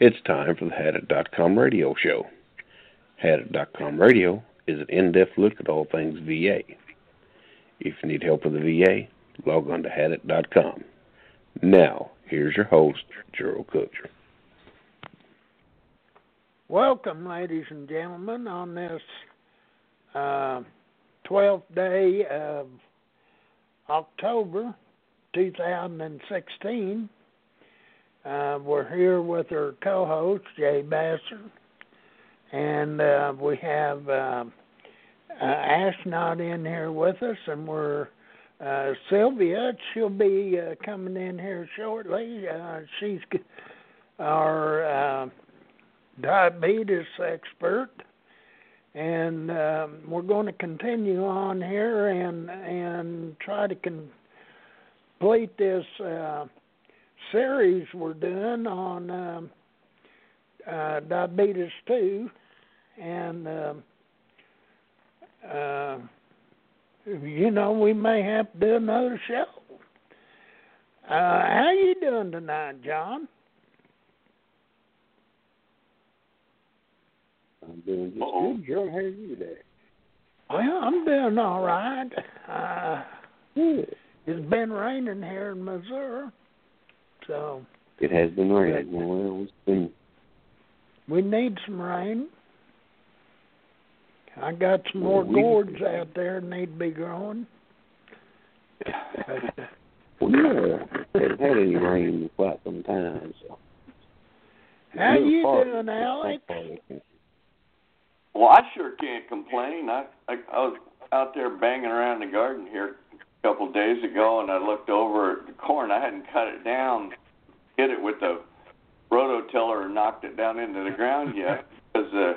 It's time for the Hadit.com radio show. Hadit.com radio is an in depth look at all things VA. If you need help with the VA, log on to Hadit.com. Now, here's your host, Jerrel Kutcher. Welcome, ladies and gentlemen, on this uh, 12th day of October 2016. Uh, we're here with our co-host Jay Basser, and uh, we have uh, uh, Ash not in here with us, and we're uh, Sylvia. She'll be uh, coming in here shortly. She's our diabetes expert, and um, we're going to continue on here and and try to complete this. Series we're doing on um, uh, diabetes two, and uh, uh, you know we may have to do another show. Uh, how you doing tonight, John? I'm doing just Uh-oh. good, Joe. How are you today? Well, I'm doing all right. Uh, it's been raining here in Missouri. So it has been raining. Well, it's been. We need some rain. I got some more well, gourds out there that need to be growing. well, yeah, haven't had any rain in quite some time. So. How you doing, Alex? Well, I sure can't complain. I, I I was out there banging around the garden here a couple of days ago, and I looked over at the corn. I hadn't cut it down hit it with the rototiller and knocked it down into the ground yet because the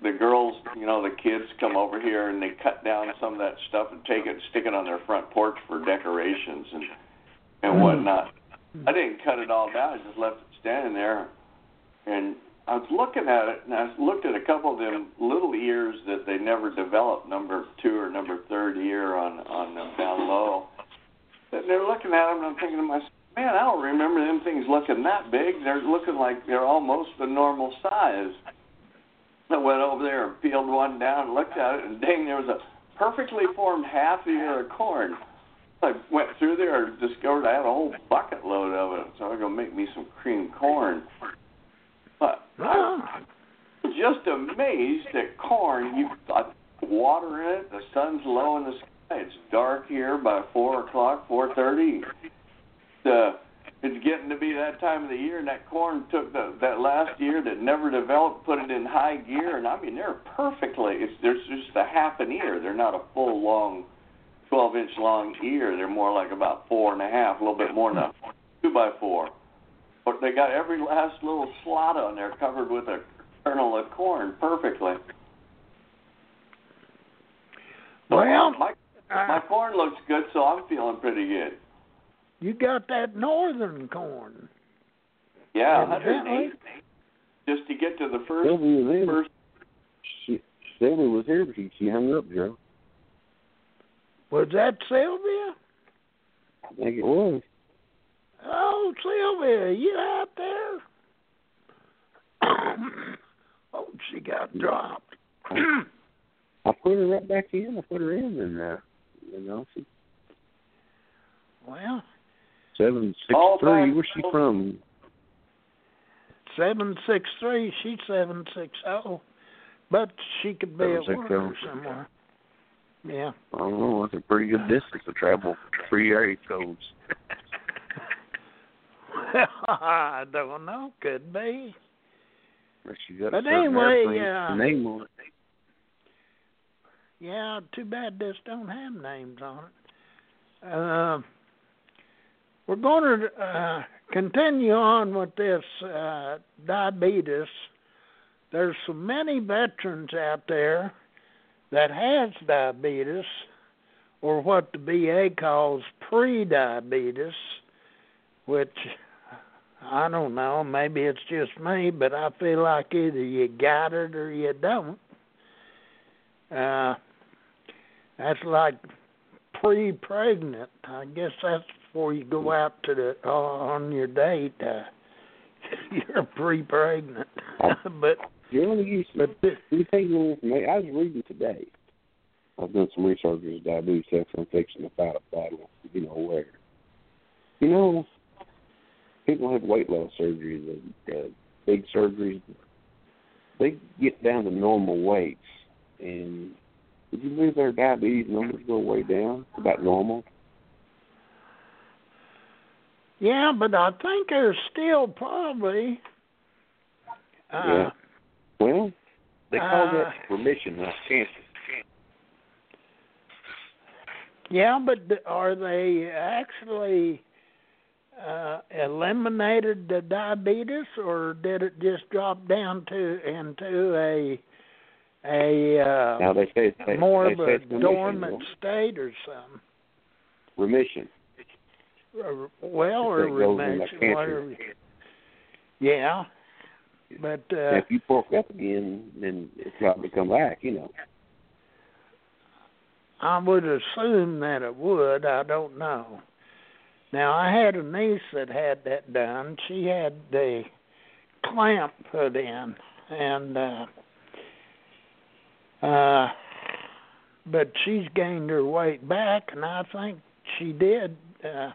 the girls, you know, the kids come over here and they cut down some of that stuff and take it, stick it on their front porch for decorations and and mm. whatnot. I didn't cut it all down; I just left it standing there. And I was looking at it, and I looked at a couple of them little ears that they never developed, number two or number third ear on on them down low. And they're looking at them, and I'm thinking to myself, man, I don't remember them things looking that big. They're looking like they're almost the normal size. I went over there and peeled one down and looked at it, and dang, there was a perfectly formed half ear of corn. I went through there and discovered I had a whole bucket load of it, so I'm gonna make me some cream corn. But I'm just amazed at corn. You got water in it. The sun's low in the sky. It's dark here by four o'clock, four thirty uh, it's getting to be that time of the year, and that corn took the, that last year that never developed, put it in high gear, and I mean they're perfectly. It's there's just a half an ear. They're not a full long, 12 inch long ear. They're more like about four and a half, a little bit more than a two by four. But they got every last little slot on there covered with a kernel of corn perfectly. Well, my my corn looks good, so I'm feeling pretty good. You got that northern corn. Yeah, 108. Just to get to the first. Sylvia was first. She, Sylvia was here, but she, she hung up, Joe. Was that Sylvia? I think it was. Oh, Sylvia, you out there? oh, she got dropped. I put her right back in. I put her in, and uh, you know she. Well, Seven six three. Where's she from? Seven six three. She's seven six zero, but she could be at work or somewhere. Yeah. I don't know. That's a pretty good distance to travel. Three area codes. I don't know. Could be. But, she got but anyway, yeah. Name on it. Yeah. Too bad this don't have names on it. Uh, we're going to uh, continue on with this uh, diabetes. There's so many veterans out there that has diabetes, or what the VA calls pre-diabetes, which I don't know. Maybe it's just me, but I feel like either you got it or you don't. Uh, that's like pre-pregnant. I guess that's before you go out to the uh, on your date. Uh, you're pre-pregnant, but you're only but this, You take more information. I was reading today. I've done some research on diabetes, sex, and fixing the fight a battle. You know where? You know, people have weight loss surgeries, and uh, big surgeries. They get down to normal weights, and would you believe their diabetes numbers go way down? About normal. Yeah, but I think there's still probably. Uh, Yeah. Well, they call Uh, that remission, not cancer. Yeah, but are they actually uh, eliminated the diabetes, or did it just drop down to into a a uh, Now they say they, more they of a dormant state or something? Remission. Or- Well, or It goes in the remission, whatever. Yeah, but Now, uh, if you pork up again, then it's not to come back. You know. I would assume that it would. I don't know. Now I had a niece that had that done. She had the clamp put in, and uh, uh, but she's gained her weight back, and I think she did uh,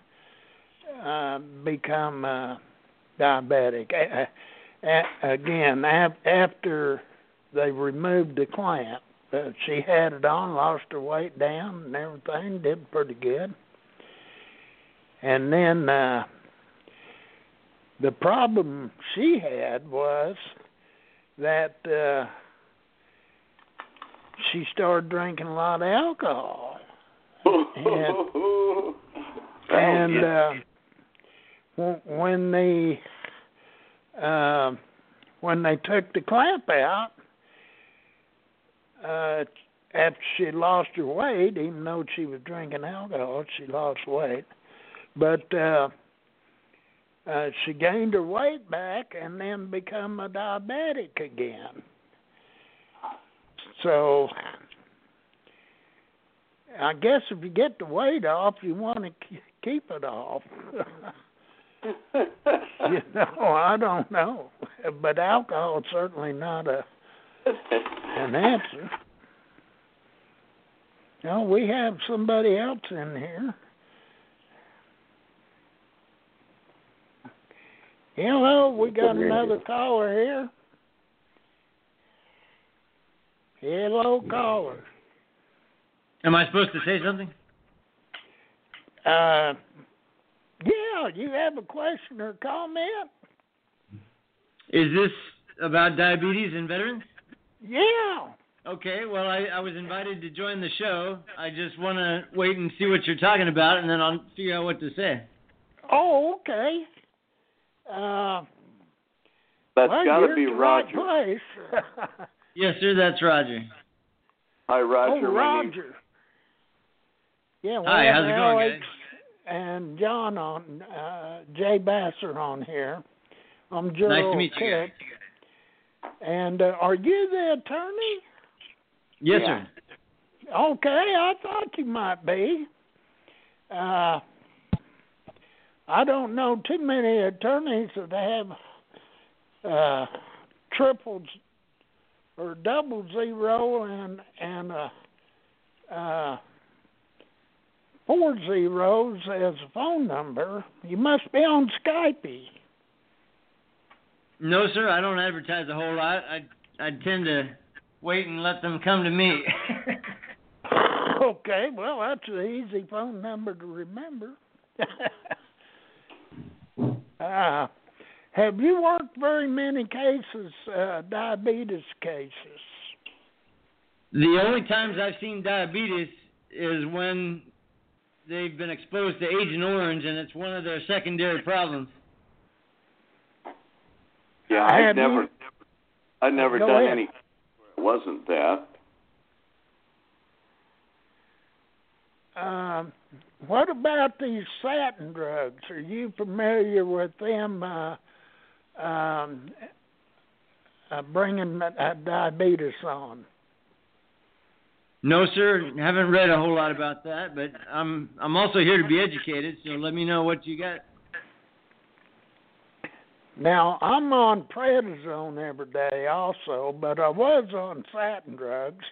uh, become uh, diabetic. Uh, uh, again, af- after they removed the clamp, uh, she had it on, lost her weight down, and everything did pretty good. And then uh, the problem she had was that uh, she started drinking a lot of alcohol. and uh, w- when the uh, when they took the clamp out, uh, after she lost her weight, even though she was drinking alcohol, she lost weight. But uh, uh, she gained her weight back and then become a diabetic again. So I guess if you get the weight off, you want to keep it off. you know, I don't know, but alcohol is certainly not a an answer. No, we have somebody else in here. Hello, we got another caller here. Hello, caller. Am I supposed to say something? Uh, yeah, you have a question or comment? Is this about diabetes and veterans? Yeah. Okay, well, I, I was invited to join the show. I just want to wait and see what you're talking about, and then I'll figure out what to say. Oh, okay. Uh, That's well, got to be at the right Roger. place. Yes, sir, that's Roger. Hi, Roger. oh, we need- Roger. Yeah, we Hi, how's it going, Alex guys? And John on, uh, Jay Basser on here. I'm Nice Jerrel to meet you guys. And uh, are you the attorney? Yes, Yeah. sir. Okay, I thought you might be. Uh, I don't know too many attorneys that have uh, triples or double zero and and uh, uh, four zeros as a phone number. You must be on Skype. No, sir, I don't advertise a whole lot. I I tend to wait and let them come to me. okay, well that's an easy phone number to remember. uh, have you worked very many cases, uh, diabetes cases? the only times I've seen diabetes is when they've been exposed to Agent Orange, and it's one of their secondary problems. Yeah, Have I've never, you- I've never Go done ahead. any. It wasn't that. Um, what about these statin drugs? Are you familiar with them uh, um, uh, bringing uh, diabetes on? No, sir, haven't read a whole lot about that, but I'm I'm also here to be educated. So let me know what you got. Now I'm on prednisone every day also, but I was on statin drugs,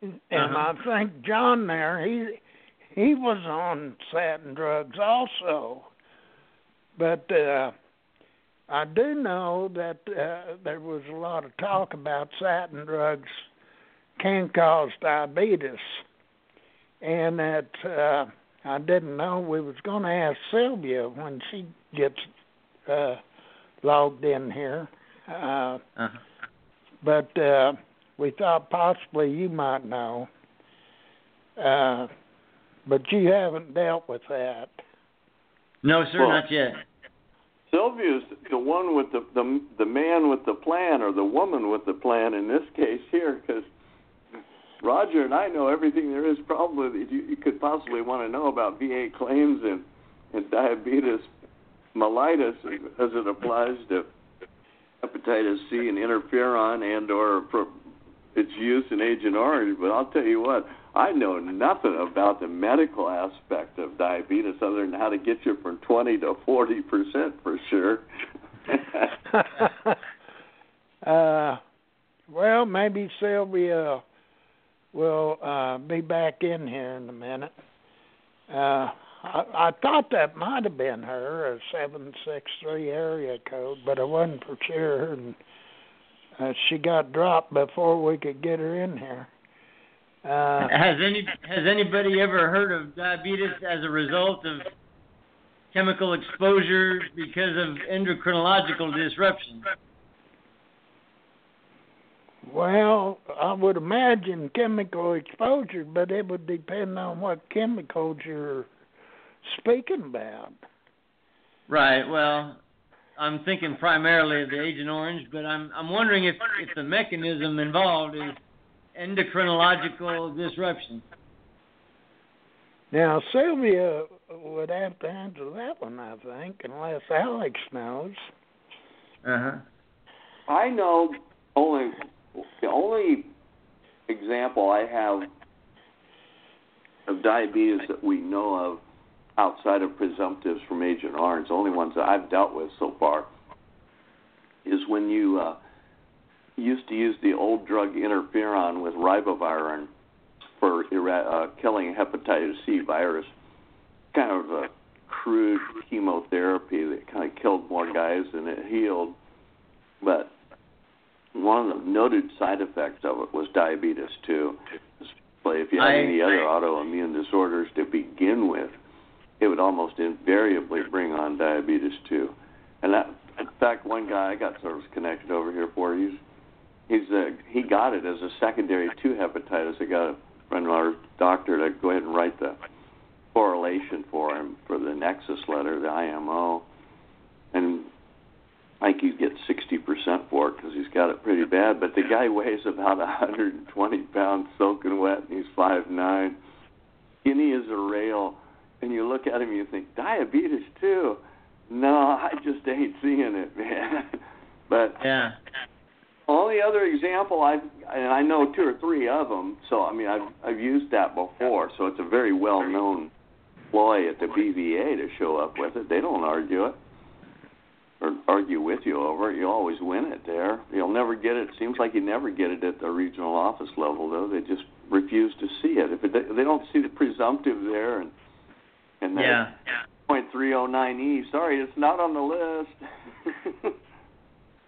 and Uh-huh. I think John there he he was on statin drugs also, but uh, I do know that uh, there was a lot of talk about statin drugs can cause diabetes, and that uh, I didn't know we was going to ask Sylvia when she gets. Uh, logged in here. Uh, Uh-huh. but uh, we thought possibly you might know. Uh, but you haven't dealt with that. No, sir, Well- not yet. Sylvia's the one with the the the man with the plan, or the woman with the plan in this case here, because Roger and I know everything there is probably that you, you could possibly want to know about VA claims and and diabetes mellitus as it applies to hepatitis C and interferon and or for its use in Agent Orange. But I'll tell you what, I know nothing about the medical aspect of diabetes other than how to get you from 20 to 40 percent for sure. uh, well, maybe Sylvia will uh, be back in here in a minute. Uh, I, I thought that might have been her, a seven six three area code, but I wasn't for sure, and uh, she got dropped before we could get her in here. Uh, Has any has anybody ever heard of diabetes as a result of chemical exposure because of endocrinological disruption? Well, I would imagine chemical exposure, but it would depend on what chemicals you're speaking about. Right. Well, I'm thinking primarily of the Agent Orange, but I'm I'm wondering if if the mechanism involved is endocrinological disruption. Now, Sylvia would have to answer that one, I think, unless Alex knows. Uh huh. I know only the only example I have of diabetes that we know of outside of presumptives from Agent Orange, the only ones that I've dealt with so far, is when you uh, used to use the old drug interferon with ribavirin for uh, killing hepatitis C virus. Kind of a crude chemotherapy that kind of killed more guys than it healed. But one of the noted side effects of it was diabetes too. Especially if you have I- any other autoimmune disorders to begin with, it would almost invariably bring on diabetes too. And that, in fact, one guy I got service connected over here for, he's he's uh, he got it as a secondary to hepatitis. I got a friend of our doctor to go ahead and write the correlation for him for the Nexus letter, the IMO, and I think you get 60% for it because he's got it pretty bad. But the guy weighs about 120 pounds, soaking wet, and he's five nine, skinny as a rail. And you look at him, and you think diabetes too. No, I just ain't seeing it, man. but Yeah. only other example I've, and I know two or three of them. So I mean I've I've used that before. So it's a very well known ploy at the BVA to show up with it. They don't argue it or argue with you over it. You always win it there. You'll never get it. Seems like you never get it at the regional office level though. They just refuse to see it. If it, they don't see the presumptive there and and Yeah. point three oh nine E. Sorry, it's not on the list.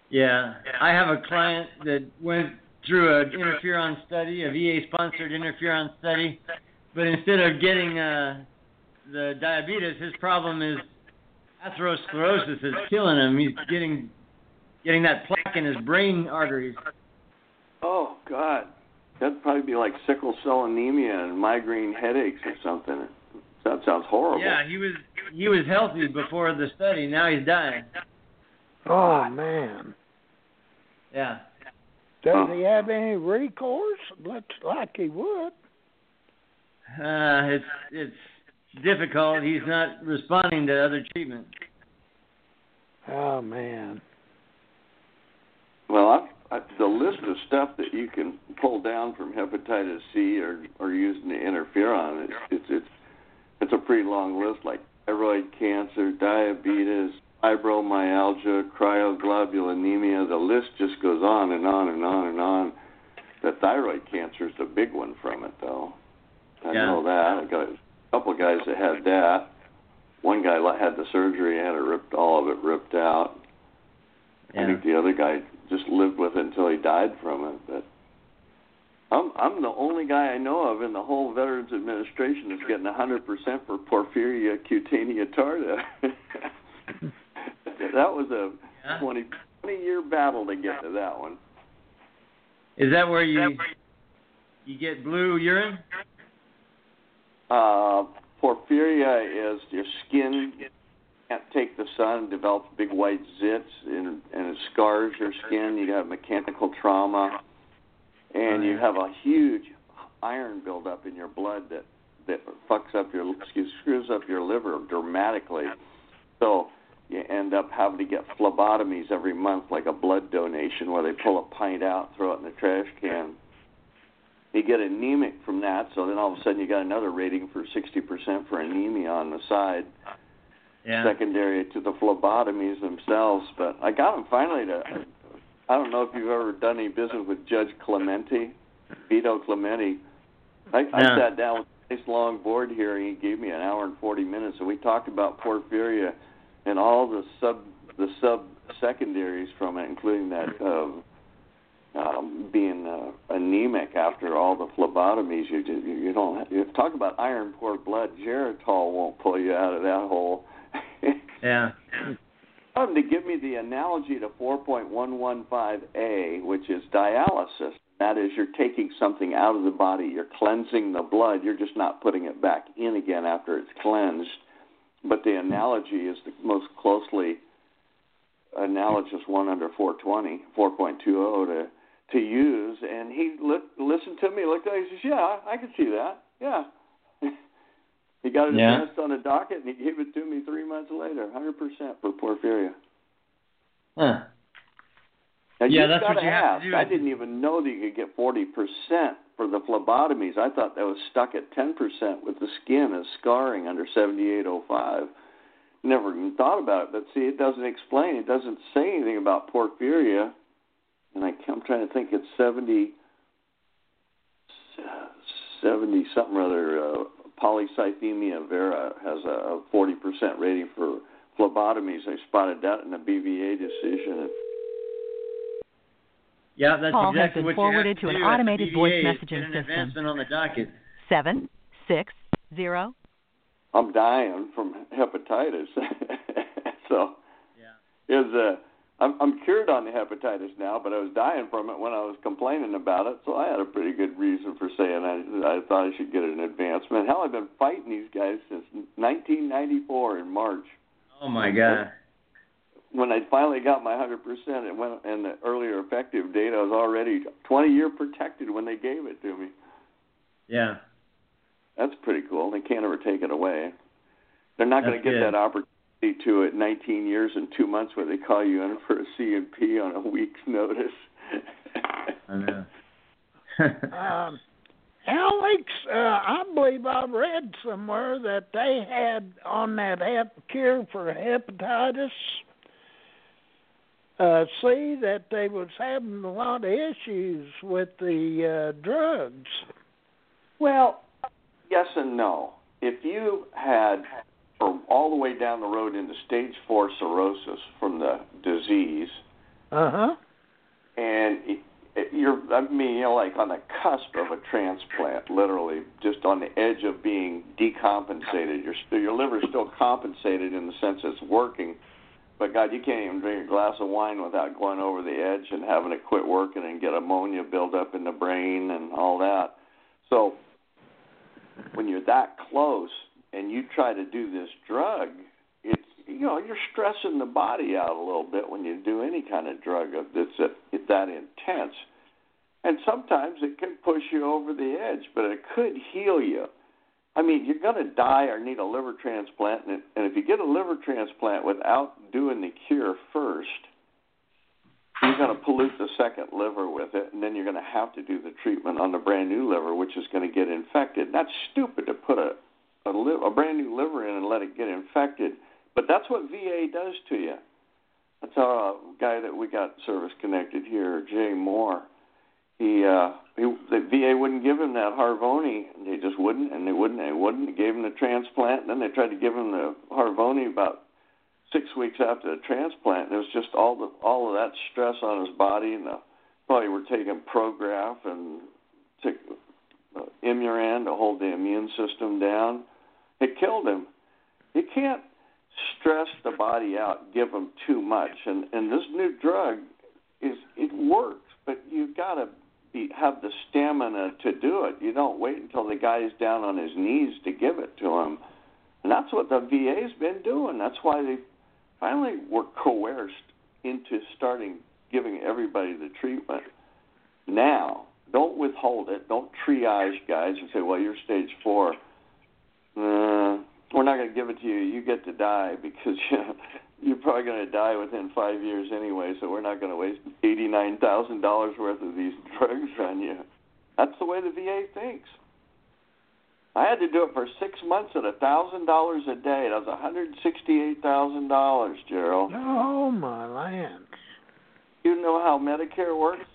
Yeah. I have a client that went through an interferon study, a VA sponsored interferon study, but instead of getting uh the diabetes, his problem is atherosclerosis is killing him. He's getting getting that plaque in his brain arteries. Oh God, that'd probably be like sickle cell anemia and migraine headaches or something. That sounds horrible. Yeah, he was he was healthy before the study. Now he's dying. Oh man, Yeah. does he have any recourse? Looks like he would. Uh, it's it's difficult. He's not responding to other treatment. Oh man. Well, I, I, the list of stuff that you can pull down from hepatitis C or or using the interferon, it's it's it's, it's a pretty long list. Like thyroid cancer, diabetes, fibromyalgia, cryoglobulinemia. The list just goes on and on and on and on. The thyroid cancer is the big one from it, though. I Yeah. know that. I got a couple of guys that had that. One guy had the surgery, and had it ripped, all of it ripped out. I think the other guy just lived with it until he died from it. But I'm I'm the only guy I know of in the whole Veterans Administration that's getting 100% for porphyria cutanea tarda. that was a Yeah. 20, 20 year battle to get to that one. Is that where you you get blue urine? Uh, porphyria is your skin can't take the sun, develops big white zits, and, and it scars your skin. You have mechanical trauma, and you have a huge iron buildup in your blood that that fucks up your excuse screws up your liver dramatically. So you end up having to get phlebotomies every month, like a blood donation, where they pull a pint out, throw it in the trash can. You get anemic from that, so then all of a sudden you got another rating for 60% for anemia on the side Yeah. secondary to the phlebotomies themselves. But I got him finally to. I don't know if you've ever done any business with Judge Clementi, Vito Clementi. I, I No. sat down with a nice long board hearing. He gave me an hour and forty minutes, and we talked about porphyria and all the sub the sub secondaries from it, including that um, um, being uh, anemic after all the phlebotomies. You you, you don't you talk about iron poor blood. Geritol won't pull you out of that hole. Yeah. Um, to give me the analogy to 4.115A, which is dialysis. That is, you're taking something out of the body, you're cleansing the blood, you're just not putting it back in again after it's cleansed. But the analogy is the most closely analogous one under 420, 4.20 to to use. And he looked, listened to me, looked at me, he says, "Yeah, I can see that. Yeah." he got it Yeah. advanced on a docket, and he gave it to me three months later, 100% for porphyria. Huh. Now, Yeah, that's what you have to do. I didn't even know that you could get 40% for the phlebotomies. I thought that was stuck at 10% with the skin as scarring under 7805. Never even thought about it, but see, it doesn't explain. It doesn't say anything about porphyria. And I, I'm trying to think it's 70, 70 something or other. Uh, polycythemia vera has a 40% rating for phlebotomies. I spotted that in a BVA decision. Yeah, that's Call has exactly been what forwarded you to have an do at automated voice messaging an system. on the docket. seven six zero I'm dying from hepatitis. so Yeah. is uh I'm I'm cured on the hepatitis now, but I was dying from it when I was complaining about it. So I had a pretty good reason for saying I I thought I should get an advancement. Hell, I've been fighting these guys since 1994 in March. Oh my God. When I finally got my 100% and went and the earlier effective date, I was already 20 year protected when they gave it to me. Yeah. That's pretty cool. They can't ever take it away. They're not going to get good. that opportunity to it 19 years and two months where they call you in for a C&P on a week's notice. I know. Um, Alex, uh, I believe I read somewhere that they had on that hep- cure for hepatitis uh, C that they was having a lot of issues with the uh, drugs. well, yes and no. If you had or all the way down the road into stage four cirrhosis from the disease, Uh huh. and it, it, you're I mean you're like on the cusp of a transplant, literally just on the edge of being decompensated. Your your liver's still compensated in the sense it's working, but God, you can't even drink a glass of wine without going over the edge and having it quit working and get ammonia build up in the brain and all that. So when you're that close and you try to do this drug, it's you know you're stressing the body out a little bit when you do any kind of drug that's that, intense. And sometimes it can push you over the edge, but it could heal you. I mean, you're going to die or need a liver transplant, and, and if you get a liver transplant without doing the cure first, you're going to pollute the second liver with it, and then you're going to have to do the treatment on the brand new liver, which is going to get infected. That's stupid to put a a, li- a brand new liver in and let it get infected. But that's what VA does to you. That's our guy that we got service connected here, Jay Moore. He, uh, he, the VA wouldn't give him that Harvoni. They just wouldn't, and they wouldn't, and they wouldn't. They gave him the transplant, and then they tried to give him the Harvoni about six weeks after the transplant. And it was just all the all of that stress on his body, and the, probably were taking Prograf and took uh, Imuran to hold the immune system down. It killed him. You can't stress the body out, give them too much, and and this new drug is it works, but you've got to be have the stamina to do it. You don't wait until the guy's down on his knees to give it to him, and that's what the VA's been doing. That's why they finally were coerced into starting giving everybody the treatment now. Don't withhold it. Don't triage guys and say, "Well, you're stage four. Uh, we're not going to give it to you. You get to die because you know, you're probably going to die within five years anyway. So we're not going to waste eighty-nine thousand dollars worth of these drugs on you. That's the way the VA thinks. I had to do it for six months at a thousand dollars a day. That was one hundred sixty-eight thousand dollars, Jerrel. Oh my land! You know how Medicare works?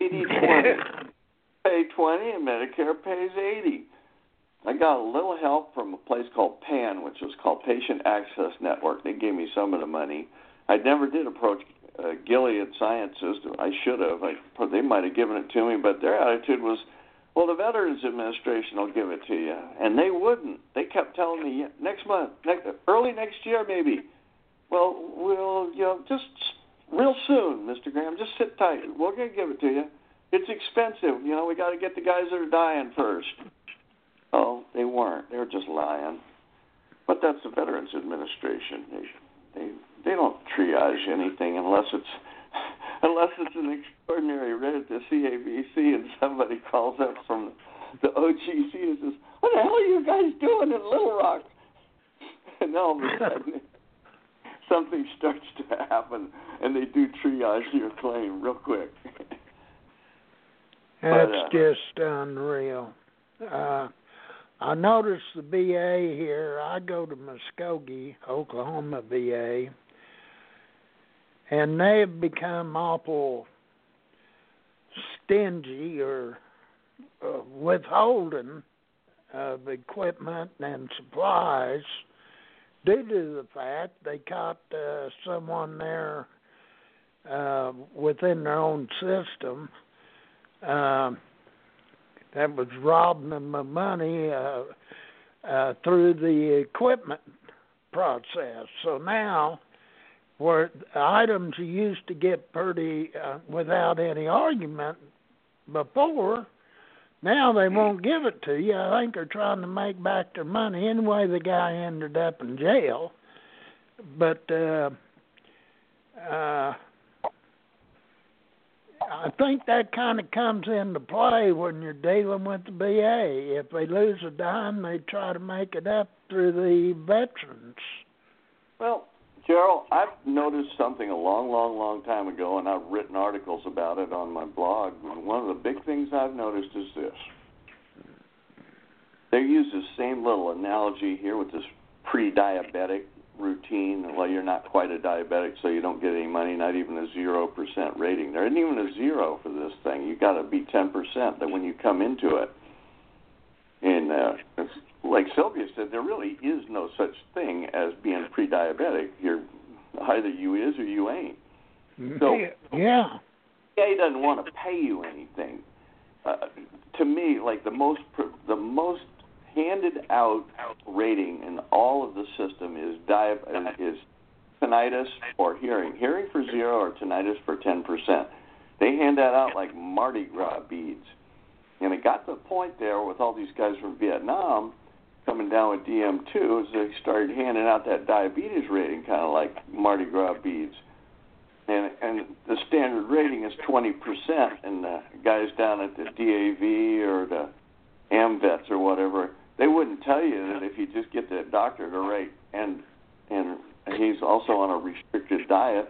Eighty twenty. Pay twenty, and Medicare pays eighty. I got a little help from a place called PAN, which was called Patient Access Network. They gave me some of the money. I never did approach uh, Gilead Sciences. I should have. I, they might have given it to me, but their attitude was, "Well, the Veterans Administration will give it to you," and they wouldn't. They kept telling me next month, next, early next year, maybe. Well, we'll, you know, just real soon, Mr. Graham. Just sit tight. We're gonna give it to you. It's expensive. You know, we got to get the guys that are dying first. Oh, they weren't. They were just lying. But that's the Veterans Administration. They they they don't triage anything unless it's unless it's an extraordinary writ at the CAVC and somebody calls up from the OGC and says, "What the hell are you guys doing in Little Rock?" And all of a sudden, something starts to happen, and they do triage your claim real quick. That's But, uh, just unreal. Uh, I noticed the VA here. I go to Muskogee, Oklahoma VA, and they've become awful stingy or uh, withholding of equipment and supplies due to the fact they caught uh, someone there uh, within their own system um, that was robbing them of money uh, uh, through the equipment process. So now, where items you used to get pretty uh, without any argument before, now they won't give it to you. I think they're trying to make back their money. Anyway, the guy ended up in jail. But uh, uh, I think that kind of comes into play when you're dealing with the VA. If they lose a dime, they try to make it up through the veterans. Well, Jerrel, I've noticed something a long, long, long time ago, and I've written articles about it on my blog. And one of the big things I've noticed is this. They use the same little analogy here with this pre-diabetic routine. Well, you're not quite a diabetic, so you don't get any money, not even a zero percent rating. There isn't even a zero for this thing. You got to be ten percent. That when you come into it, and uh, like Sylvia said, there really is no such thing as being pre-diabetic. You're either you is or you ain't. So- yeah, VA doesn't want to pay you anything. Uh, to me, like the most the most handed out rating in all of the system is di- uh, is tinnitus or hearing. Hearing for zero or tinnitus for ten percent. They hand that out like Mardi Gras beads. And it got to the point there with all these guys from Vietnam coming down with DM2 as they started handing out that diabetes rating kind of like Mardi Gras beads and and the standard rating is twenty percent, and the guys down at the DAV or the AMVETS or whatever, they wouldn't tell you that if you just get the doctor to rate, and and he's also on a restricted diet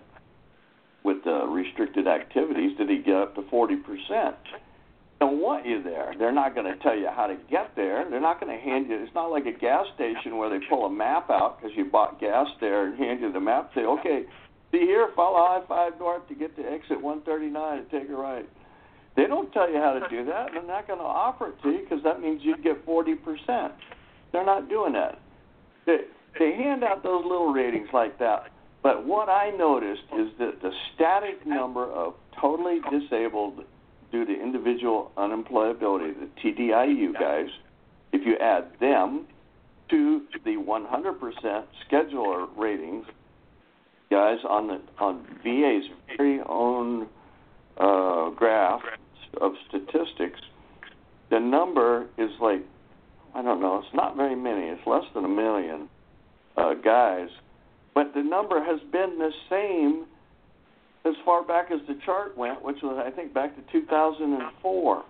with uh, restricted activities, that he get up to forty percent. don't want you there. They're not going to tell you how to get there. They're not going to hand you. It's not like a gas station where they pull a map out because you bought gas there and hand you the map. Say, okay, see here, follow I-5 north to get to exit 139 and take a right. They don't tell you how to do that. They're not going to offer it to you because that means you'd get 40%. They're not doing that. They, they hand out those little ratings like that. But what I noticed is that the static number of totally disabled due to individual unemployability, the TDIU guys, if you add them to the 100% schedular ratings, guys on the on VA's very own uh, graph of statistics, the number is like I don't know. It's not very many. It's less than a million uh, guys, but the number has been the same as far back as the chart went, which was I think back to 2004.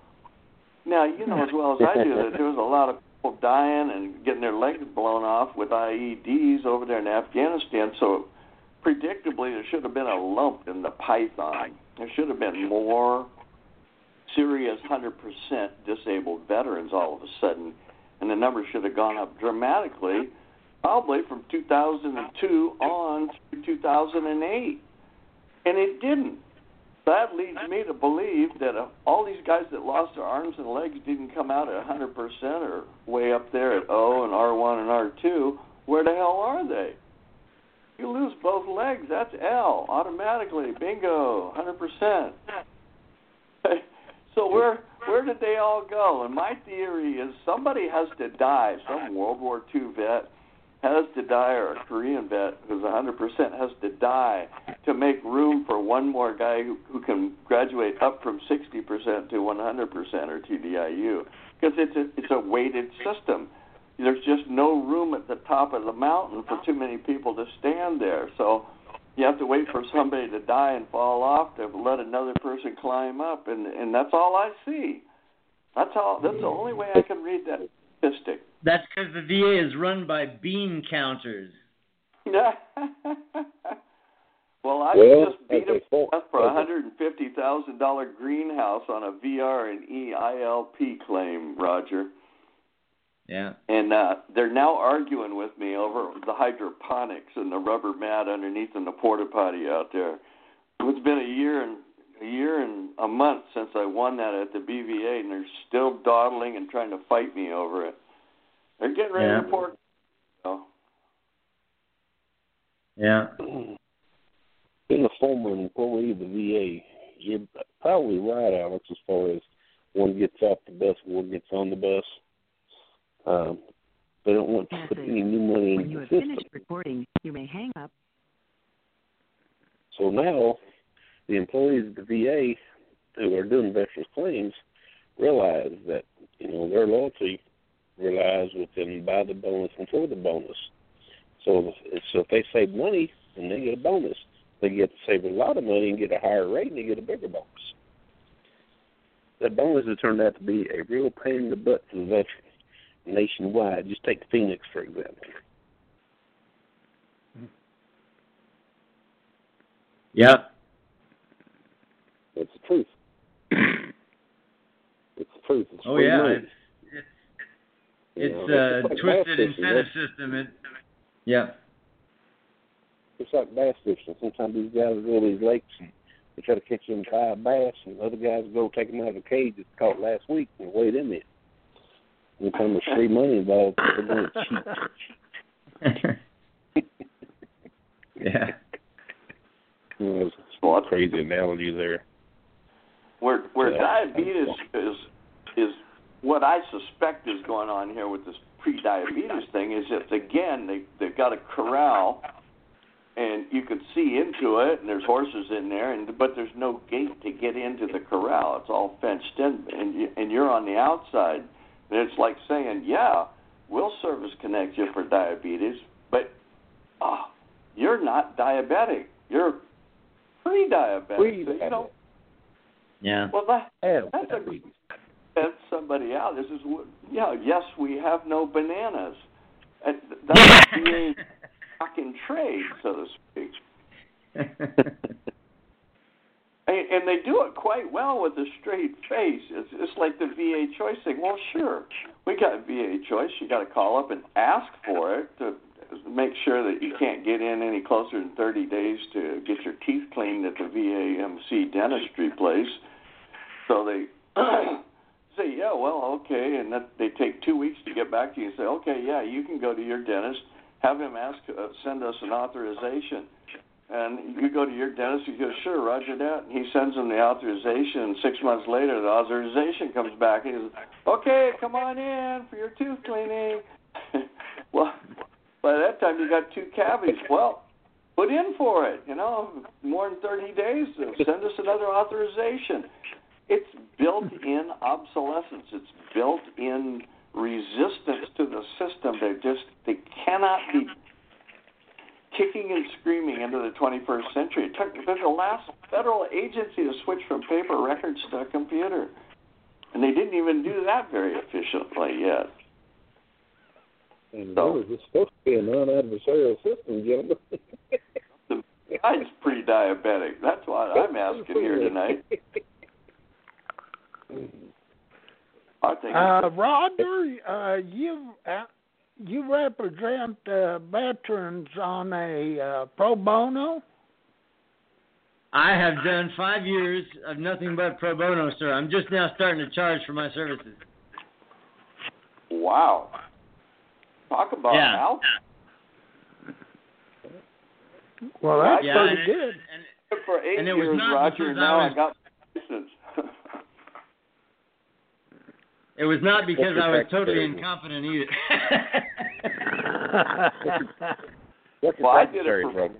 Now you know as well as I do that there was a lot of people dying and getting their legs blown off with IEDs over there in Afghanistan. So predictably, there should have been a lump in the python. There should have been more serious 100% disabled veterans all of a sudden, and the number should have gone up dramatically, probably from 2002 on to 2008 and it didn't. That leads me to believe that uh, all these guys that lost their arms and legs didn't come out at 100% or way up there at O and R1 and R2. Where the hell are they? You lose both legs, that's L automatically. Bingo, 100%. so where where did they all go? And my theory is somebody has to die. Some World War II vet has to die, or a Korean vet who's 100% has to die to make room for one more guy who, who can graduate up from 60% to 100% or TDIU. Because it's a, it's a weighted system. There's just no room at the top of the mountain for too many people to stand there. So you have to wait for somebody to die and fall off to let another person climb up, and and that's all I see. That's all. That's the only way I can read that statistic. That's because the VA is run by bean counters. well, I Well, just beat okay, him so- for a hundred and fifty thousand dollar greenhouse on a VR and EILP claim, Roger. Yeah. And uh, they're now arguing with me over the hydroponics and the rubber mat underneath in the porta potty out there. It's been a year and a year and a month since I won that at the BVA, and they're still dawdling and trying to fight me over it. They're getting ready Yeah. to report. Oh, Yeah. Being a former employee of the VA, you're probably right, Alex, as far as one gets off the bus, one gets on the bus. Um, they don't want to put any new money When into you the have system. finished recording, you may hang up. So now, the employees of the VA who are doing veterans claims realize that you know their loyalty relies with them by the bonus and for the bonus. So, if- so if they save money and they get a bonus, they get to save a lot of money and get a higher rate and they get a bigger bonus. That bonus has turned out to be a real pain in the butt for the veteran nationwide. Just take Phoenix for example. Yeah. It's the truth. it's the truth. It's Oh yeah. money. It's it's You it's uh, know, a it's like twisted bass fishing. incentive system. It. Yep. It's like bass fishing. Sometimes these guys go to these lakes and they try to catch them five bass, and other guys go take them out of the cage that's caught last week and weigh them in. Anytime there's free money involved, they're going to cheat. yeah. You know, it's Well, a crazy analogy there. where where Yeah. diabetes is is what I suspect is going on here with this pre-diabetes thing is that again they they've got a corral and you can see into it and there's horses in there and but there's no gate to get into the corral it's all fenced in and you, and you're on the outside and it's like saying yeah we'll service connect you for diabetes but ah you're not diabetic you're pre-diabetic so you don't Yeah. well that Have That's a- diabetes. sent somebody out. This is what, yeah, yes, we have no bananas. And that's being fucking trade, so to speak. I- and they do it quite well with a straight face. It's it's like the VA choice thing. Well, sure, we got VA choice. You got to call up and ask for it to make sure that you can't get in any closer than 30 days to get your teeth cleaned at the VAMC dentistry place. So they say, yeah, well, okay, and that they take two weeks to get back to you and say, okay, yeah, you can go to your dentist, have him ask, uh, send us an authorization. And you go to your dentist, you go, sure, Roger that. And he sends him the authorization, six months later, the authorization comes back. And he says, okay, come on in for your tooth cleaning. well, by that time, you got two cavities. Well, put in for it. You know, more than 30 days, send us another authorization. It's built-in obsolescence. It's built-in resistance to the system. They just they cannot be kicking and screaming into the 21st century. It took they're the last federal agency to switch from paper records to a computer, and they didn't even do that very efficiently yet. And So- really, it's supposed to be a non-adversarial system, gentlemen. The guy's pre-diabetic. That's what I'm asking here tonight. I think Uh, Roger, uh, you uh, you represent uh, veterans on a uh, pro bono. I have done five years of nothing but pro bono, sir. I'm just now starting to charge for my services. wow. Talk about Yeah. Al. Well, that's Yeah, pretty and it- good. And for eight And it was years, not Roger. because I Now I, got my license. It was not because I was totally tax incompetent either. What's your well, I did it Sorry, for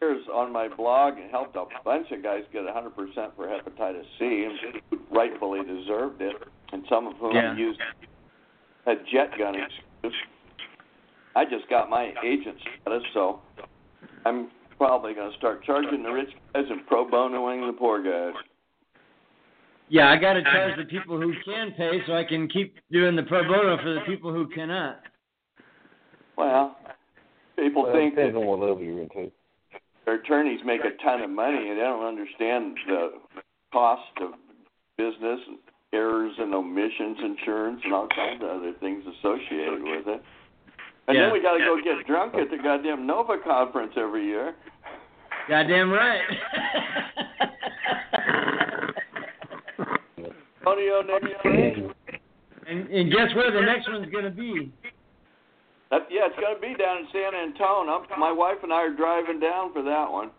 years on my blog and helped a bunch of guys get 100% for hepatitis C, and rightfully deserved it, and some of whom Yeah. used a jet gun excuse. I just got my agent status, so I'm probably going to start charging the rich guys and pro bonoing the poor guys. Yeah, I got to charge the people who can pay so I can keep doing the pro bono for the people who cannot. Well, people Well, think depends that on what level you're into. their attorneys make a ton of money and they don't understand the cost of business errors and omissions insurance and all kinds of other things associated with it. And Yeah. then we got to go get drunk at the goddamn NOVA conference every year. Goddamn right. Antonio next spring. and, and guess where the next one's going to be? That, yeah, it's going to be down in San Antonio. I'm, my wife and I are driving down for that one.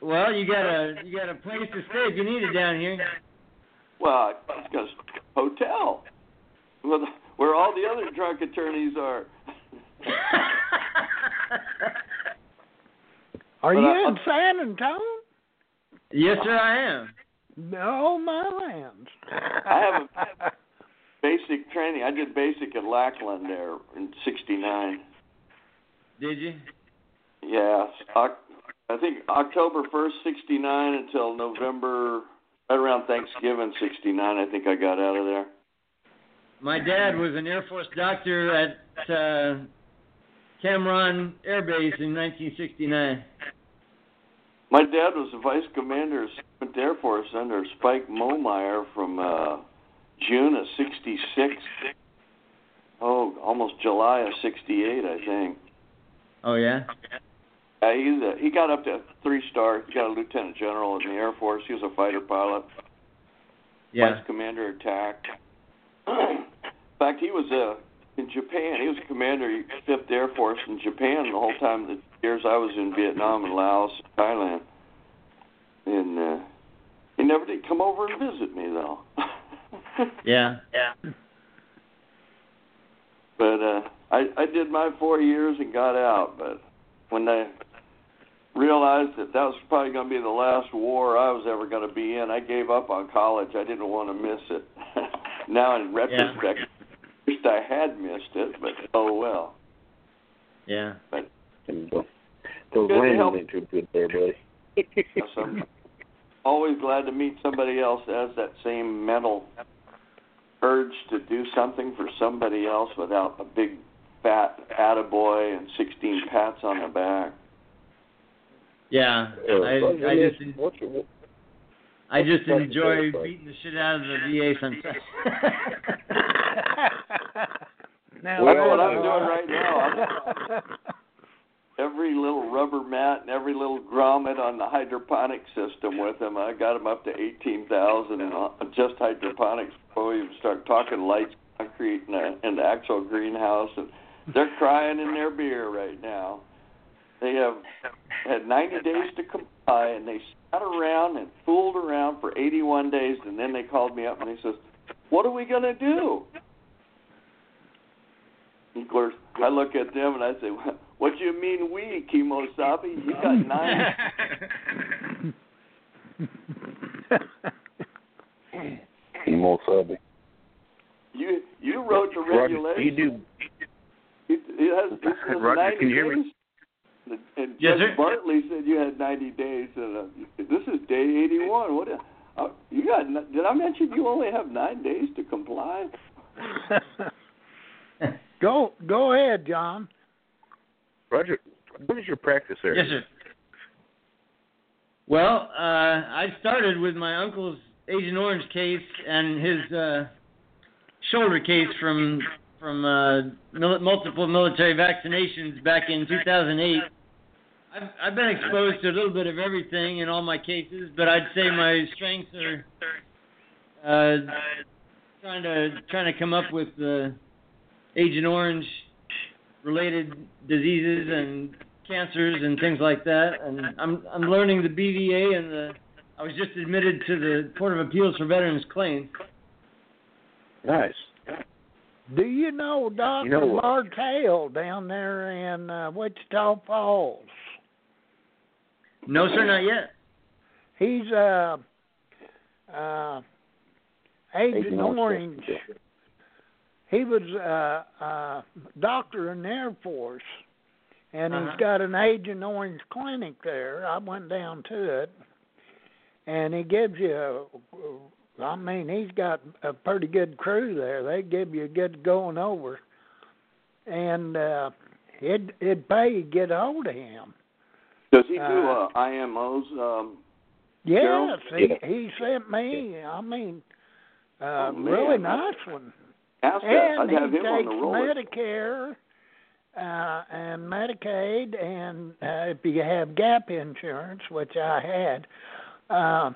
Well, you got a you got a place to stay if you need it down here. Well, it's got a hotel where, where all the other drunk attorneys are. Are But you I- in San Antonio? yes, sir, I am. No, my lands. I have training. I did basic at Lackland there in '69. Did you? Yeah, I think October 1st, '69 until November, right around Thanksgiving '69. I think I got out of there. My dad was an Air Force doctor at uh, Cam Ranh Air Base in 1969. My dad was the vice commander of 7th Air Force under Spike Momyer from uh, June of '66. Oh, almost July of '68, I think. Oh yeah. Uh, he's a, he got up to three star. He got a lieutenant general in the Air Force. He was a fighter pilot, Yeah. vice commander attack. in fact, he was uh, in Japan. He was a commander, Fifth Air Force in Japan the whole time the years I was in Vietnam and Laos, and Thailand. And uh, he never did come over and visit me though. Yeah. Yeah. But uh, I I did my four years and got out. But when I realized that that was probably going to be the last war I was ever going to be in, I gave up on college. I didn't want to miss it. now in retrospect, I wished I had missed it, but oh well. Yeah. But those those Good to help. ain't too good there, buddy. So I'm always glad to meet somebody else that has that same mental urge to do something for somebody else without a big fat attaboy and 16 pats on the back. Yeah. I I just you, what's your I just enjoy beating the shit out of the VA sometimes. now, Well, that's what I'm doing all right now. every little rubber mat and every little grommet on the hydroponic system with them. I got them up to eighteen thousand uh, just hydroponics before we even start talking lights, concrete, and the, and the actual greenhouse. And they're crying in their beer right now. They have had 90 days to comply, and they sat around and fooled around for 81 days, and then they called me up and they says, "What are we gonna do?" And of course, I look at them and I say, "What do you mean we, Kemosabe? You got nine. Emo subby. You you wrote the Roger, regulations. you do. It, it has, it says Roger, 90 can you hear me? days. And- And Yes, Judge sir. Bartley said you had 90 days, and uh, this is day 81. What? Uh, you got? Did I mention you only have nine days to comply? go go ahead, John. Roger, what is your practice area? Yes, sir. Well, uh, I started with my uncle's Agent Orange case and his uh, shoulder case from from uh, mil- multiple military vaccinations back in 2008. I've, I've been exposed to a little bit of everything in all my cases, but I'd say my strengths are uh, trying to trying to come up with uh, Agent Orange related diseases and cancers and things like that. And I'm I'm learning the BVA and the. I was just admitted to the Court of Appeals for Veterans Claims. Nice. Do you know Doctor You know what? Martell down there in uh, Wichita Falls? No, sir, not yet. He's uh uh Agent Agent Orange. Orange. He was uh uh doctor in the Air Force and Uh-huh. he's got an Agent Orange clinic there. I went down to it and he gives you a, I mean he's got a pretty good crew there. They give you a good going over. And uh it it'd pay to get a hold of him. Does he do Uh, uh, IMOs? Um, Yes, Jerrel? he Yeah. he sent me. I mean, uh, Oh, really nice one. Ask. And I'd have him on the roller. Medicare uh, and Medicaid, and uh, if you have gap insurance, which I had. Uh,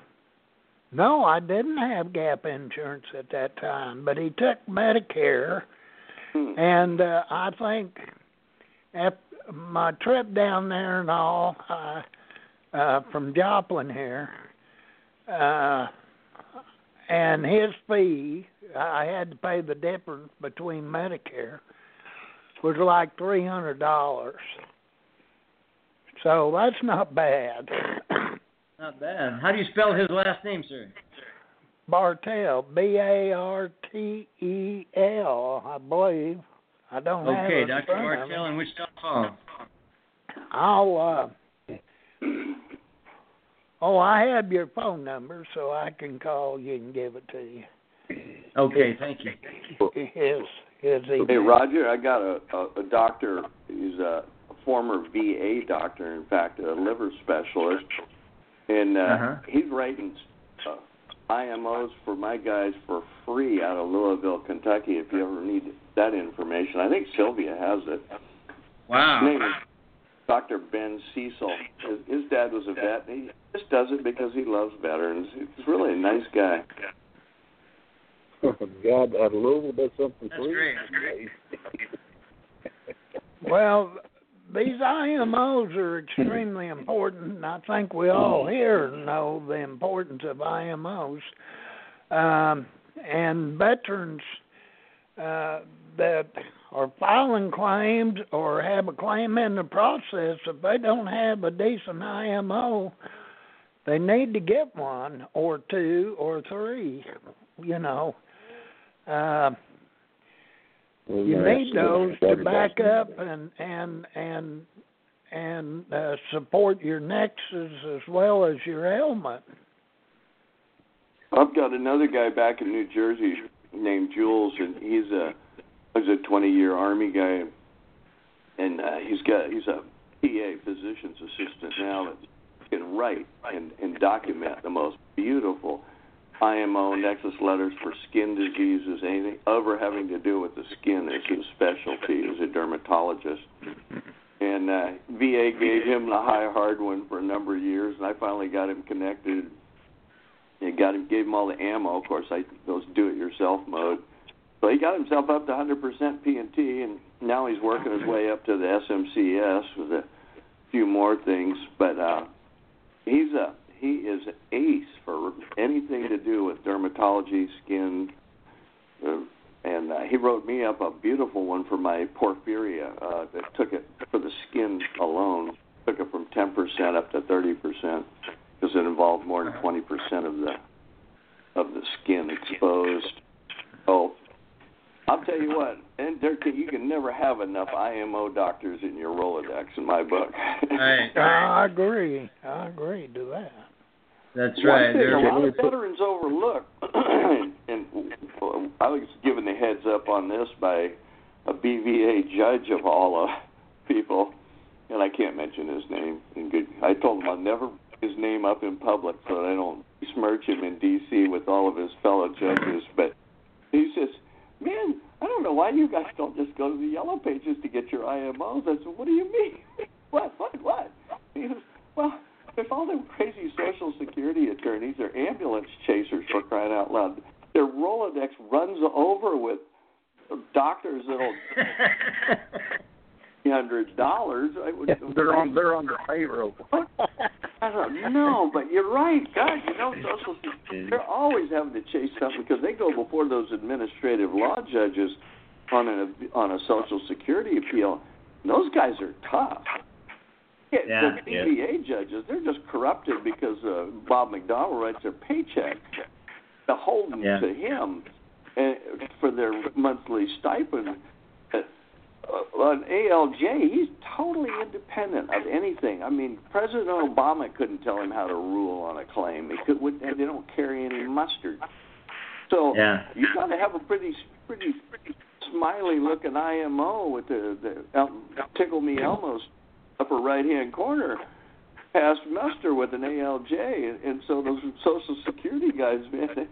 no, I didn't have gap insurance at that time, but he took Medicare, Hmm. and uh, I think at my trip down there and all, uh, uh, from Joplin here, uh, and his fee, I had to pay the difference between Medicare, was like three hundred dollars. So that's not bad. Not bad. How do you spell his last name, sir? Bartel, B A R T E L, I believe. I don't have Okay, it Dr. front of me. Bartel in Wichita Falls. I'll uh Oh, I have your phone number so I can call you and give it to you. Okay, thank you. His his email. Hey Roger, I got a, a, a doctor. He's a former VA doctor, in fact, a liver specialist, and uh, Uh-huh. he's writing uh, IMOs for my guys for free out of Louisville, Kentucky. If you ever need that information, I think Sylvia has it. His Wow. name is Dr. Ben Cecil. His, his dad was a vet. And he just does it because he loves veterans. He's really a nice guy. God, out of Louisville does something That's free. great, that's great. Well, these IMOs are extremely important, and I think we all here know the importance of IMOs. Um, and veterans uh, that are filing claims or have a claim in the process, if they don't have a decent IMO, they need to get one or two or three. You know, uh, Well, you need those to back up and and and and uh, support your nexus as well as your ailment. I've got another guy back in New Jersey named Jules, and he's a he's a 20 year Army guy, and uh, he's got he's a PA physician's assistant now. And can write and, and document the most beautiful IMO nexus letters for skin diseases, anything ever having to do with the skin is his specialty as a dermatologist. And uh, VA gave him the high hard one for a number of years, and I finally got him connected. And got him, gave him all the ammo. Of course, I those do-it-yourself mode. So he got himself up to 100% P&T, and now he's working his way up to the SMCS with a few more things. But uh, he's a he is an ace for anything to do with dermatology, skin, uh, and uh, he wrote me up a beautiful one for my porphyria uh, that took it for the skin alone, took it from 10% up to 30% because it involved more than 20% of the of the skin exposed. Oh, I'll tell you what, and there you can never have enough IMO doctors in your Rolodex in my book. Right. I agree. I agree to that. That's One right. thing a lot of veterans overlook, and I was given the heads up on this by a BVA judge of all uh, people, and I can't mention his name. In good, I told him I'll never bring his name up in public so that I don't smirch him in D.C. with all of his fellow judges. But he says, "Man, I don't know why you guys don't just go to the yellow pages to get your IMOs." I said, "What do you mean? what? What? What?" He goes, "Well." If all them crazy Social Security attorneys are ambulance chasers for crying out loud, their Rolodex runs over with doctors that'll hundred dollars. I would. they're on they're on their payroll. I don't know, but you're right. God, you know, social they're always having to chase something because they go before those administrative law judges on an on a Social Security appeal. Those guys are tough. Yeah, the yeah. Judges, they're just corrupted because uh, Bob McDonald writes their paycheck, beholden Yeah. to him uh, for their monthly stipend. Uh, on ALJ, he's totally independent of anything. I mean, President Obama couldn't tell him how to rule on a claim. He could, would- they don't carry any mustard. So Yeah. you got to have a pretty, pretty, pretty smiley looking IMO with the the El, Tickle Me Elmo's upper right hand corner passed muster with an ALJ, and, and so those Social Security guys, man, they,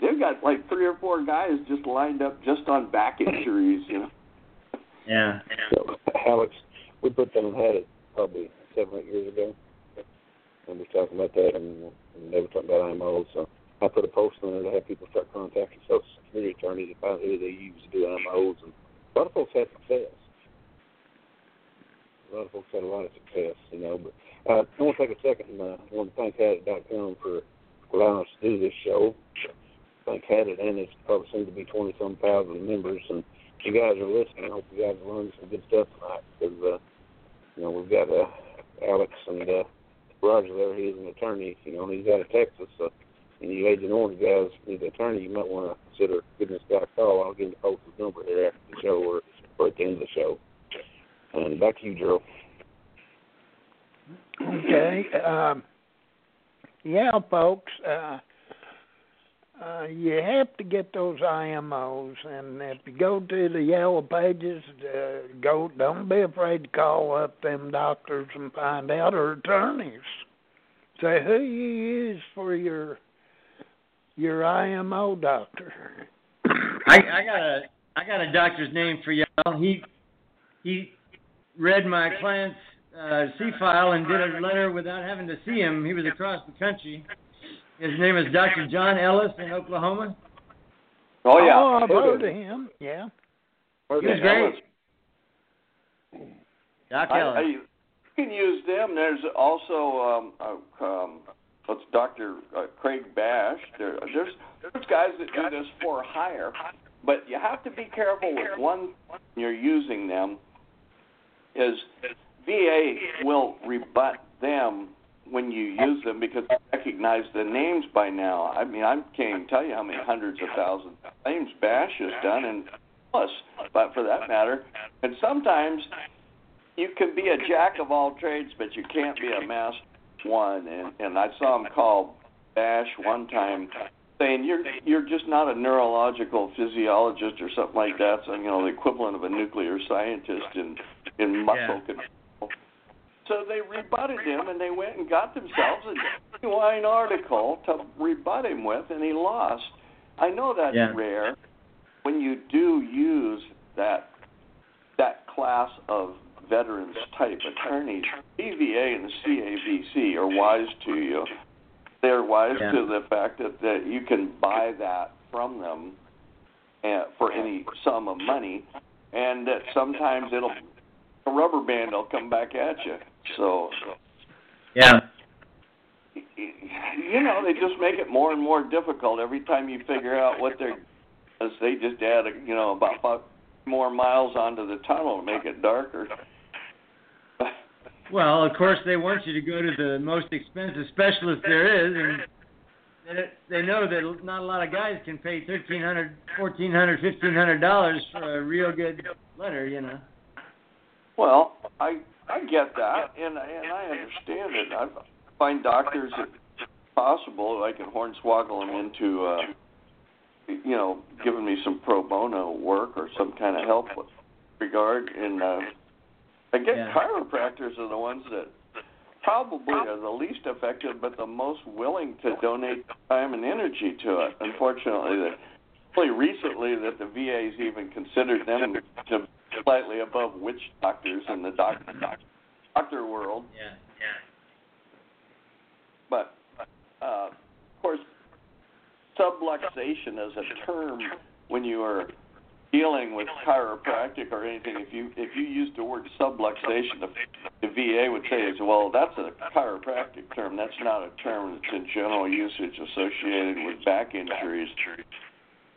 they've got like three or four guys just lined up just on back injuries, you know. Yeah. So, Alex, we put them had it probably seven, eight years ago. And we were talking about that, and, and they were talking about IMO. So I put a post on there to have people start contacting Social Security attorneys to find who they use to do IMOs. And a lot of folks had success. A lot of folks had a lot of success, you know. But uh, I want to take a second uh, I want to thank Hadit.com for allowing us to do this show. Thank Hadit and it's probably soon to be 20 some thousand members. And you guys are listening, I hope you guys learned some good stuff tonight because, uh, you know, we've got uh, Alex and uh, Roger there. He's an attorney, you know, and he's out of Texas. So, and you Agent Orange guys need an attorney, you might want to consider giving this guy a call. I'll give the his number here after the show or, or at the end of the show. And back to you, Jerrel. Okay. Um, yeah, folks. Uh, uh, you have to get those IMOs, and if you go to the yellow pages, uh, go. Don't be afraid to call up them doctors and find out, or attorneys. Say who you use for your your IMO doctor. I, I got a I got a doctor's name for y'all. He he read my client's uh, C file and did a letter without having to see him. He was across the country. His name is Dr. John Ellis in Oklahoma. Oh yeah, Oh, I've heard of him. Yeah. He was great. Doc I, I, Ellis. you can use them. There's also um, uh, um, what's Dr. Uh, Craig Bash. There, there's there's guys that do this for hire, but you have to be careful with one when you're using them. Is VA will rebut them when you use them because they recognize the names by now. I mean, I can't even tell you how many hundreds of thousands of names Bash has done, and plus, but for that matter, and sometimes you can be a jack of all trades, but you can't be a master one. And and I saw him call Bash one time, saying you're you're just not a neurological physiologist or something like that. So you know the equivalent of a nuclear scientist in in muscle Yeah. control. So they rebutted him, and they went and got themselves a genuine article to rebut him with, and he lost. I know that's Yeah. rare when you do use that that class of veterans type attorneys. BVA and CAVC are wise to you. They're wise Yeah. to the fact that, that you can buy that from them uh, for any sum of money, and that sometimes it'll a rubber band will come back at you. So Yeah. you know they just make it more and more difficult every time you figure out what they're as they just add you know about five more miles onto the tunnel to make it darker Well, of course, they want you to go to the most expensive specialist there is, and they- they know that not a lot of guys can pay thirteen hundred, fourteen hundred, fifteen hundred dollars for a real good letter, you know. well i i get that and and i understand it i find doctors if possible i can hornswoggle them into uh you know giving me some pro bono work or some kind of help with regard and uh I guess Yeah. chiropractors are the ones that probably are the least effective, but the most willing to donate time and energy to it. Unfortunately, that only recently that the VA's even considered them to slightly above witch doctors in the doc, doctor world. Yeah. yeah. But uh, of course, subluxation as a term when you are dealing with chiropractic or anything, if you if you use the word subluxation, the, the VA would say, well, that's a chiropractic term. That's not a term that's in general usage associated with back injuries.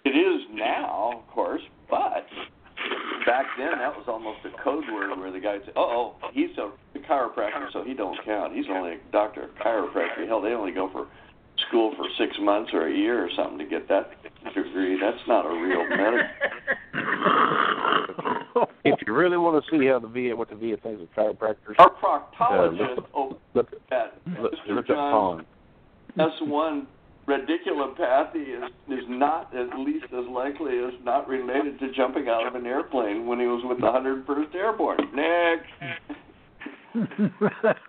It is now, of course, but back then that was almost a code word where the guy said, "Oh, oh, he's a chiropractor, so he don't count. He's only a doctor of chiropractic. Hell, they only go for school for six months or a year or something to get that degree. That's not a real medical." If you really want to see how the VA, what the VA thinks of chiropractors, Our uh, proctologist look, oh, look, at look, Mr. look at John Pond. S1 radiculopathy is is not at least as likely as not related to jumping out of an airplane when he was with the 101st Airborne. Next.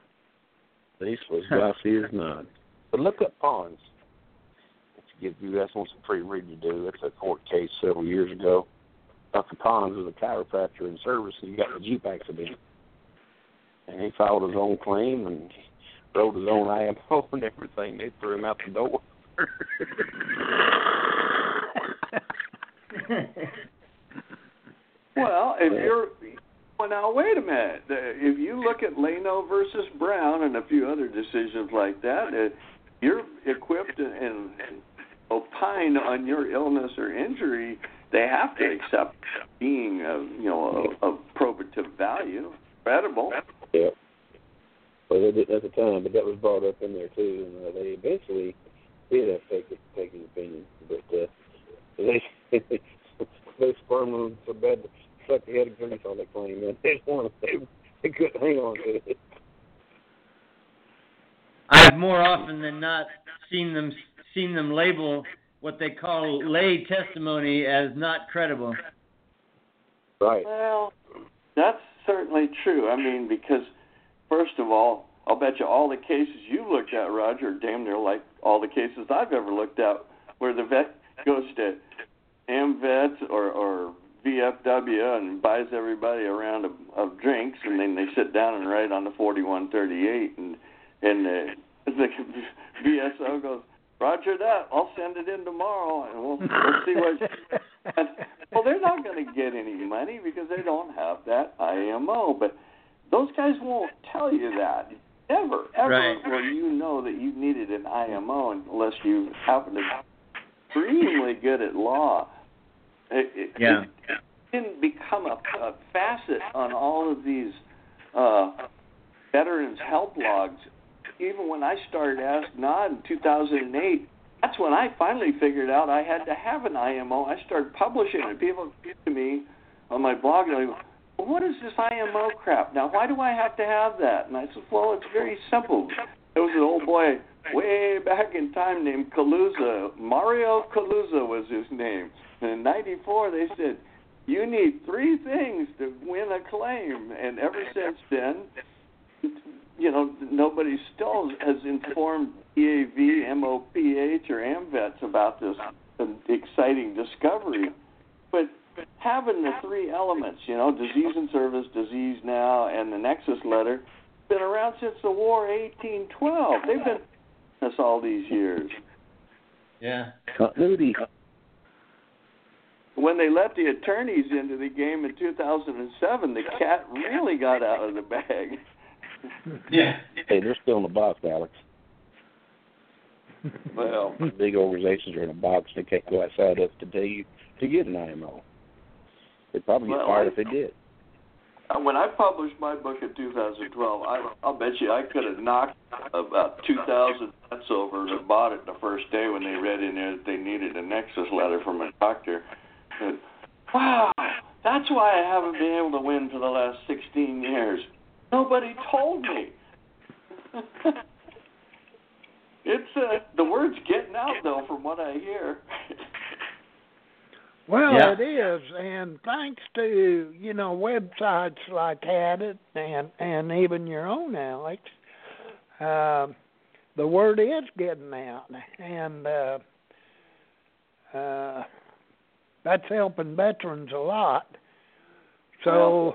These was glassy as none. But look up Ponds. If you you that's one some free reading to do. That's a court case several years ago. Dr. Ponds was a chiropractor in service and he got in a Jeep accident. And he filed his own claim and wrote his own IMO and everything. They threw him out the door. Well, if you're well, now wait a minute. If you look at Layno versus Brown and a few other decisions like that, uh, you're equipped and, and opine on your illness or injury. They have to accept being, of, you know, of, of probative value, credible. Yeah. Well, they didn't at the time, but that was brought up in there too, and uh, they eventually did have to take it, opinion. But uh, they they spermed them so bad to suck the head of grease on that claim, man. They didn't want to, they, they couldn't hang on to it. I've more often than not seen them seen them label what they call lay testimony as not credible. Right. Well, that's certainly true. I mean, because first of all, I'll bet you all the cases you looked at, Roger, are damn near like all the cases I've ever looked at, where the vet goes to AmVet or or VFW and buys everybody a round of, of drinks, and then they sit down and write on the 4138, and and uh, the VSO goes. Roger that. I'll send it in tomorrow, and we'll, we'll see what. And, well, they're not going to get any money because they don't have that IMO. But those guys won't tell you that. Never, ever Right. will you know that you needed an IMO unless you happen to be extremely good at law. It, it, Yeah. it didn't become a, a facet on all of these uh, veterans help logs. Even when I started Asknod in 2008, that's when I finally figured out I had to have an IMO. I started publishing it. People came to me on my blog and they go, what is this IMO crap? Now, why do I have to have that? And I said, well, it's very simple. There was an old boy way back in time named Caluza. Mario Caluza was his name. And in 94, they said, you need three things to win a claim. And ever since then, you know, nobody still has informed DAV, MOPH, or AMVETS about this exciting discovery. But having the three elements, you know, disease and service, disease now, and the nexus letter, been around since the war 1812. They've been us all these years. Yeah. Continuity. When they let the attorneys into the game in 2007, the cat really got out of the bag. Yeah. Hey, they're still in the box, Alex. Well, Big organizations are in a box. They can't go outside us to to get an IMO. They'd probably get Well, fired if they did. Uh, when I published my book in 2012, I, I'll bet you I could have knocked about 2,000 vets over that bought it the first day when they read in there that they needed a nexus letter from a doctor. And, wow, that's why I haven't been able to win for the last 16 years. Nobody told me. it's uh, the word's getting out though, from what I hear. Well, Yeah. it is, and thanks to you know websites like Hadit and and even your own Alex, uh, the word is getting out, and uh, uh, that's helping veterans a lot. So,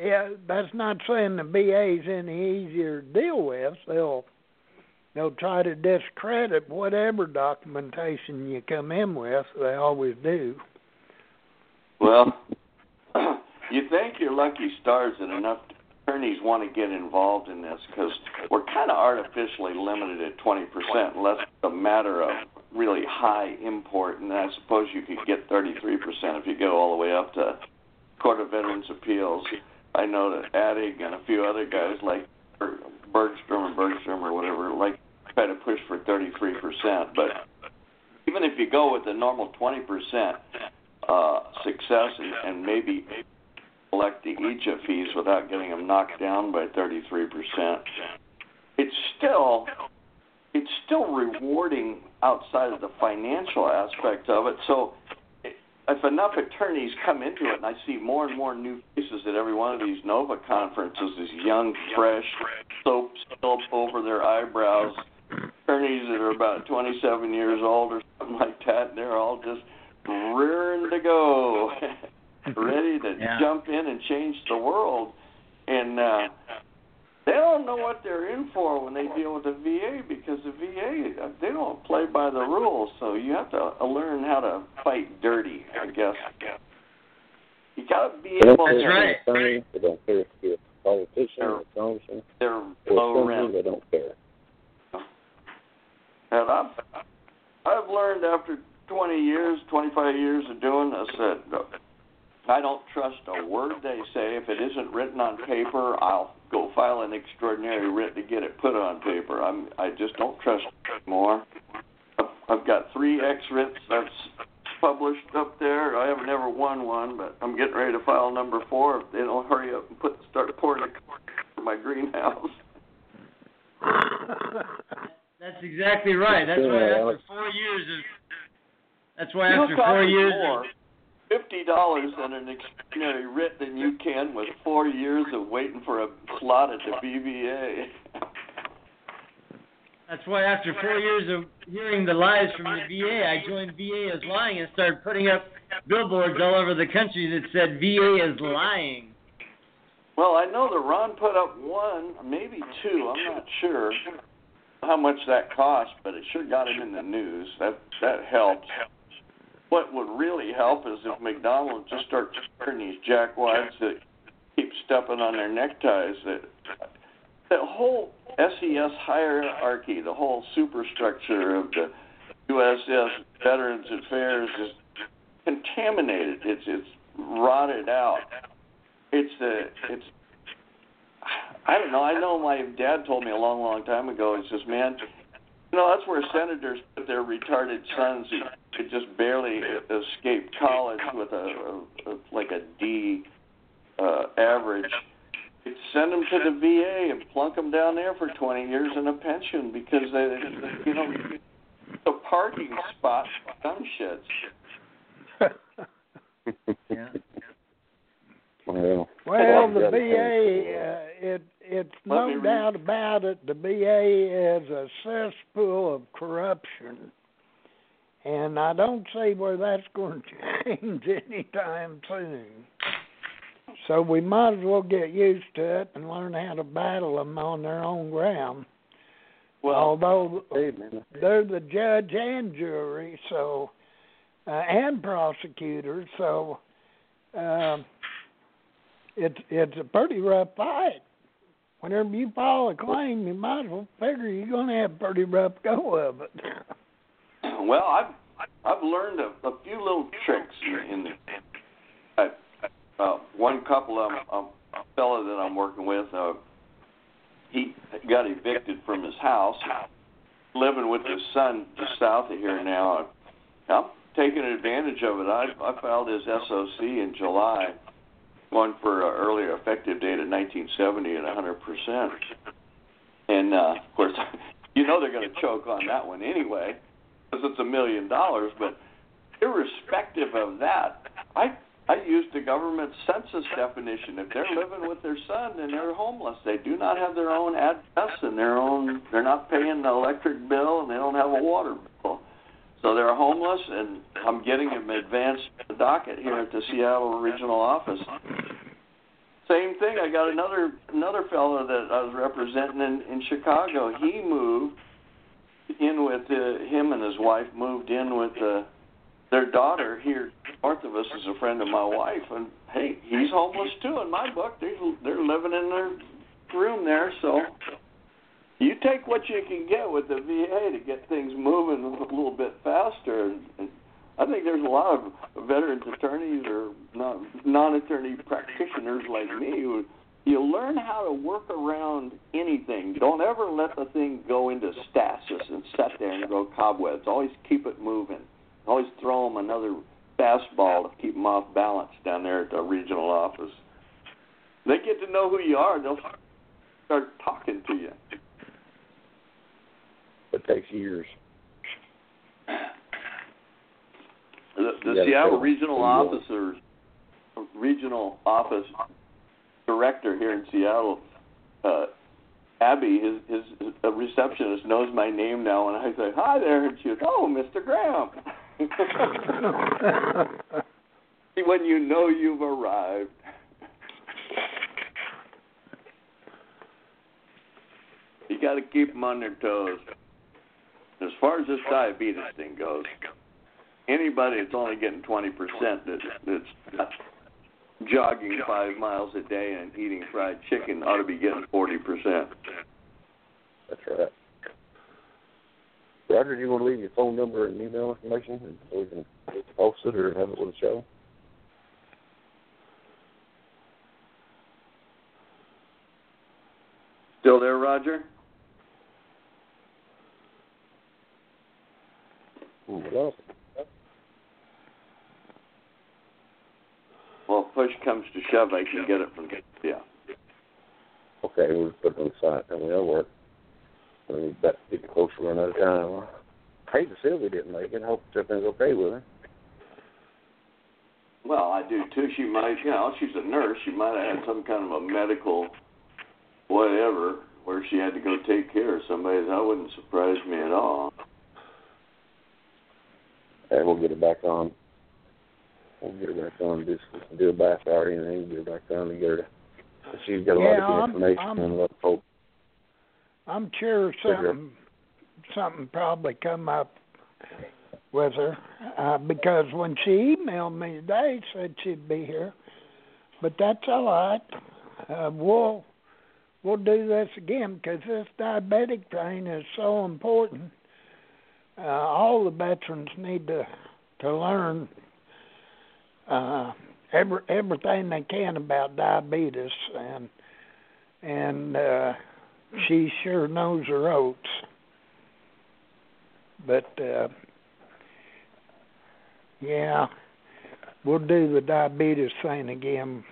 yeah, that's not saying the VA's any easier to deal with. They'll they'll try to discredit whatever documentation you come in with. They always do. Well, you think you're lucky stars that enough attorneys want to get involved in this because we're kind of artificially limited at 20% unless it's a matter of really high import, and I suppose you could get 33% if you go all the way up to Court of Veterans Appeals. I know that Addig and a few other guys like Bergstrom or Bergstrom or whatever like try to push for 33%, but even if you go with the normal 20%, uh, success and, and maybe collect the EAJA fees without getting them knocked down by 33%. It's still it's still rewarding outside of the financial aspect of it. So if enough attorneys come into it, and I see more and more new faces at every one of these NOVA conferences, these young, fresh, soap still over their eyebrows, attorneys that are about 27 years old or something like that, and they're all just rearing to go, ready to Yeah. jump in and change the world. And uh, they don't know what they're in for when they deal with the VA because the VA uh, they don't play by the rules. So you have to uh, learn how to fight dirty, I guess. You got to be able care to. if right. They don't care if you're a politician or a congressman They're low rent. They don't care. And I've I've learned after 20 years, 25 years of doing this that I don't trust a word they say. If it isn't written on paper, I'll go file an extraordinary writ to get it put on paper. I'm I just don't trust anymore. I've, got three X writs that's published up there. I haven't ever won one, but I'm getting ready to file number four. If they don't hurry up and put start pouring the for my greenhouse. That's exactly right. That's Yeah, why after four years of that's why You'll after cost four years more. of Fifty dollars on an extraordinary writ than you can with four years of waiting for a slot at the BVA. That's why after four years of hearing the lies from the VA, I joined VA is lying and started putting up billboards all over the country that said VA is lying. Well, I know that Ron put up one, maybe two. I'm not sure how much that cost, but it sure got him in the news. That that helped. What would really help is if McDonald just starts hiring these jackwads that keep stepping on their neckties. That the whole SES hierarchy, the whole superstructure of the USS Veterans Affairs is contaminated. It's it's rotted out. It's the it's I don't know. I know my dad told me a long, long time ago. He says, "Man, you know that's where senators put their retarded sons who could just barely escape college with a, a, a like a D uh, average. They'd send them to the VA and plunk them down there for 20 years in a pension because they, you know, the parking spot for dumb shits." Yeah. Well, Well, the Yeah. VA, uh, it it's Let no doubt about it. The VA is a cesspool of corruption, and I don't see where that's going to change anytime soon. So we might as well get used to it and learn how to battle them on their own ground. Well, Although Hey, they're the judge and jury, so uh, and prosecutor, so um, it's it's a pretty rough fight. Whenever you file a claim, you might as well figure you're going to have a pretty rough go of it. well, I've I've learned a, a few little tricks in the. I, uh, one couple of um, a fellow that I'm working with, uh, he got evicted from his house, living with his son just south of here now. I'm taking advantage of it. I I filed his SOC in July, one for uh, earlier effective date of 1970 at 100 percent. And uh, of course, you know they're going to choke on that one anyway, because it's a million dollars. But irrespective of that, I I used the government census definition. If they're living with their son and they're homeless, they do not have their own address and their own. They're not paying the electric bill and they don't have a water bill. So they're homeless, and I'm getting them advanced docket here at the Seattle regional office. Same thing. I got another another fellow that I was representing in, in Chicago. He moved in with uh, him and his wife moved in with uh, their daughter here north of us is a friend of my wife, and hey, he's homeless too in my book. They're they're living in their room there, so you take what you can get with the VA to get things moving a little bit faster. And, and I think there's a lot of veterans attorneys or non- non-attorney practitioners like me who you learn how to work around anything. Don't ever let the thing go into stasis and sit there and grow cobwebs. Always keep it moving. Always throw them another fastball to keep them off balance down there at the regional office. They get to know who you are. They'll start talking to you. It takes years. The, the Seattle Regional who you are. Officer, Regional Office Director here in Seattle, uh, Abby, his, his, his a receptionist knows my name now, and I say, "Hi there," and she goes, "Oh, Mr. Graham." when you know you've arrived. You got to keep them on their toes. As far as this diabetes thing goes, anybody that's only getting 20% that, that's not jogging five miles a day and eating fried chicken ought to be getting 40%. That's right. Roger, do you want to leave your phone number and email information and so we can post it or have it with the show? Still there, Roger? Hmm, What else? Well, if push comes to shove, I can get it from yeah. Okay, we'll put it on the site. I mean, that'll work. I mean, that getting close to of time. I hate to Sylvia didn't make it. I hope everything's okay with her. Well, I do too. She might, you know, she's a nurse. She might have had some kind of a medical whatever where she had to go take care of somebody. That wouldn't surprise me at all. And we'll get her back on. We'll get her back on. Just do a bath hour or anything. Get her back on and get her. To, she's got a Yeah, lot of I'm- information I'm- and a lot of hope. I'm sure something something probably come up with her uh, because when she emailed me today, said she'd be here. But that's all right. Uh, we'll we'll do this again because this diabetic thing is so important. Uh, all the veterans need to to learn uh, every everything they can about diabetes and and uh, she sure knows her oats. But uh yeah, we'll do the diabetes thing again.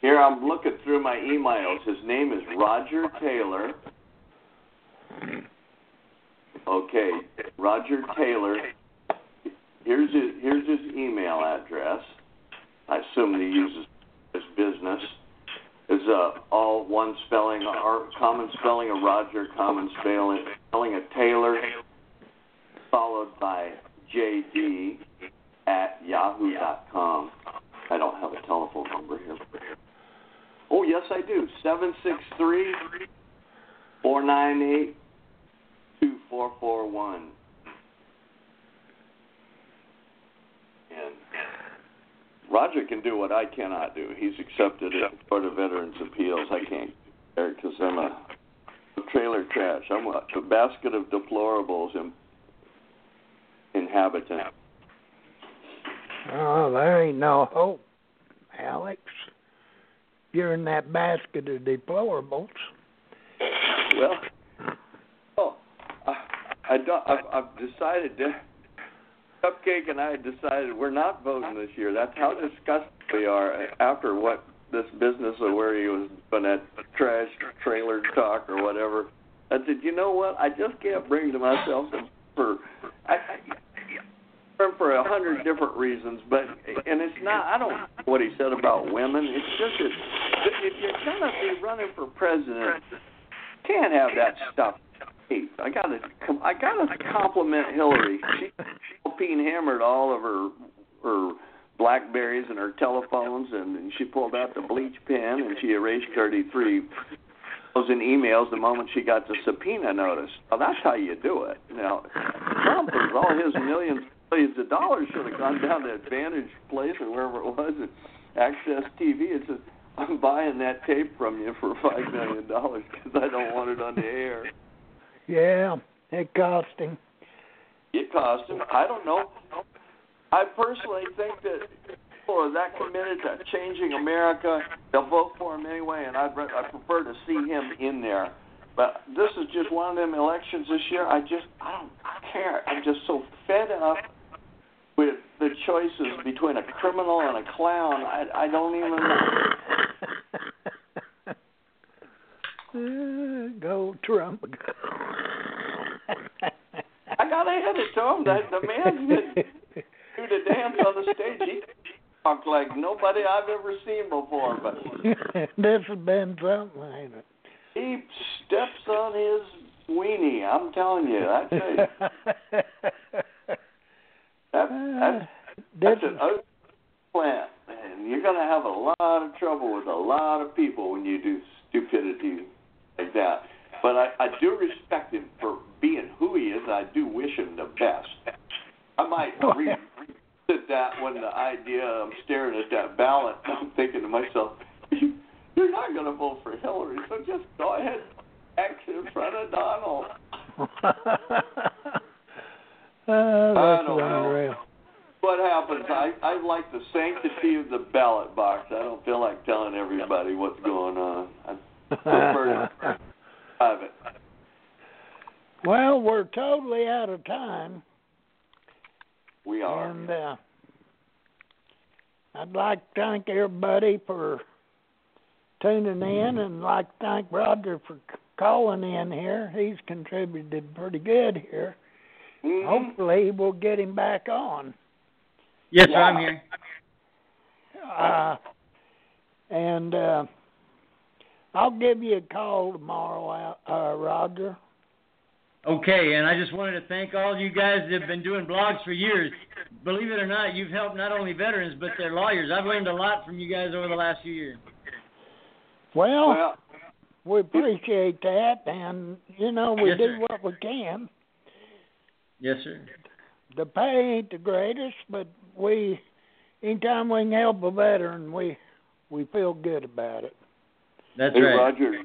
Here I'm looking through my emails. His name is Roger Taylor. Okay, Roger Taylor. Here's his here's his email address. I assume he uses his business. is uh, all one spelling, or common spelling of Roger, common spelling, spelling of Taylor, followed by JD at yahoo.com. I don't have a telephone number here. Oh, yes, I do. Seven six three four nine eight two four four one. And Roger can do what I cannot do. He's accepted it for the Veterans Appeals. I can't because I'm a, a trailer trash. I'm a, a basket of deplorables in, inhabitant. Oh, there ain't no hope, Alex. You're in that basket of deplorables. Well, oh, I, I don't, I've, I've decided to. Cupcake and I decided we're not voting this year. That's how disgusted we are after what this business of where he was doing that trash trailer talk or whatever. I said, you know what? I just can't bring to myself for I, I for a hundred different reasons, but and it's not. I don't know what he said about women. It's just that if you're gonna be running for president, can't have that stuff. Hey, I gotta, I gotta compliment Hillary. She she Peen hammered all of her her blackberries and her telephones, and, and she pulled out the bleach pen and she erased 33 thousand emails the moment she got the subpoena notice. Well, that's how you do it. Now, Trump with all his millions millions of dollars should have gone down to Advantage Place or wherever it was and Access TV and said, "I'm buying that tape from you for five million dollars because I don't want it on the air." Yeah, it cost him. It cost him. I don't know. I personally think that people are that committed to changing America, they'll vote for him anyway, and I'd I prefer to see him in there. But this is just one of them elections this year. I just I don't care. I'm just so fed up with the choices between a criminal and a clown. I I don't even Uh, know. go Trump. I gotta hand it to him. That the man that do the dance on the stage, he talked like nobody I've ever seen before. But this has been something, ain't it? he steps on his weenie. I'm telling you, that's a, that, that's that's an ugly plant, and you're gonna have a lot of trouble with a lot of people when you do stupidity like that. But I, I do respect him for being who he is. I do wish him the best. I might revisit that when the idea I'm staring at that ballot. I'm thinking to myself, you're not going to vote for Hillary, so just go ahead, X in front of Donald. oh, I that's don't know. unreal. What happens? I I like the sanctity of the ballot box. I don't feel like telling everybody what's going on. I prefer to have it. Well, we're totally out of time, We are. and uh, I'd like to thank everybody for tuning in, and like to thank Roger for calling in here. He's contributed pretty good here. Mhm. Hopefully, we'll get him back on. Yes, sir, I'm here. Uh, and uh, I'll give you a call tomorrow, uh, Roger. Okay, and I just wanted to thank all of you guys that have been doing blogs for years. Believe it or not, you've helped not only veterans but their lawyers. I've learned a lot from you guys over the last few years. Well, Well, we appreciate that, and you know we Yes, do sir. what we can. Yes, sir. The pay ain't the greatest, but we, anytime we can help a veteran, we we feel good about it. That's hey, right. Roger,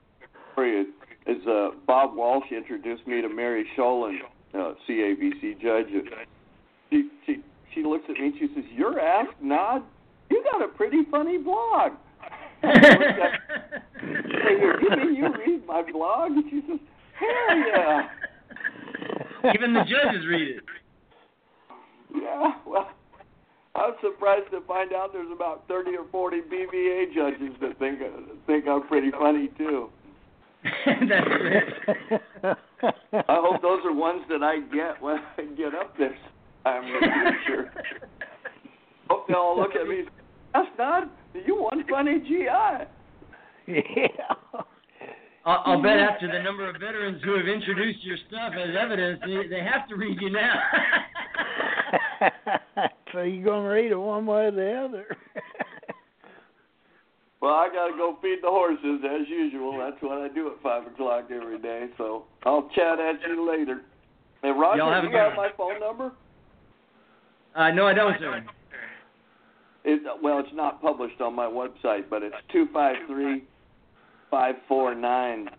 sorry, as uh, Bob Walsh introduced me to Mary Schoelen, uh, CAVC judge. She she she looks at me and she says, "You're Ask Nod. You got a pretty funny blog." I at- Hey, you mean you read my blog? And she says, "Hell yeah." Even the judges read it. Yeah, well, I was surprised to find out there's about 30 or 40 BVA judges that think think I'm pretty funny too. That's great. I hope those are ones that I get when I get up there. I'm in the future. Hope they all look at me. That's not you one funny GI. Yeah. I'll, I'll bet after the number of veterans who have introduced your stuff as evidence, they, they have to read you now. so you're gonna read it one way or the other. Well, I gotta go feed the horses as usual. That's what I do at five o'clock every day. So I'll chat at you later. Hey, Roger, Y'all have you got my phone number? uh, no, I don't, sir. It, well, it's not published on my website, but it's two five three five four nine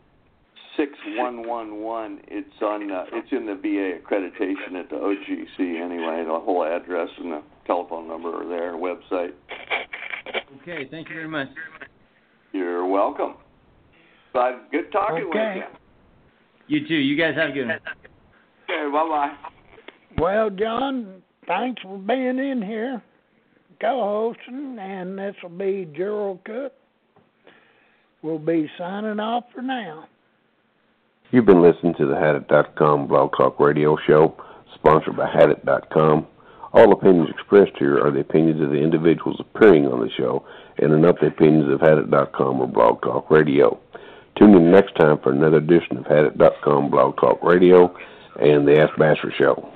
six one one one. It's on. Uh, it's in the VA accreditation at the OGC anyway. The whole address and the telephone number are there. Website. Okay, thank you very much. You're welcome. But good talking Okay. with you. You too. You guys have a good one. Okay, bye bye. well, John, thanks for being in here, co-hosting, and this will be Jerrel Cook. We'll be signing off for now. You've been listening to the Hadit.com Blog Talk Radio Show, sponsored by Hadit.com. All opinions expressed here are the opinions of the individuals appearing on the show and are not the opinions of Hadit.com or Blog Talk Radio. Tune in next time for another edition of Hadit.com Blog Talk Radio and the Ask Basher Show.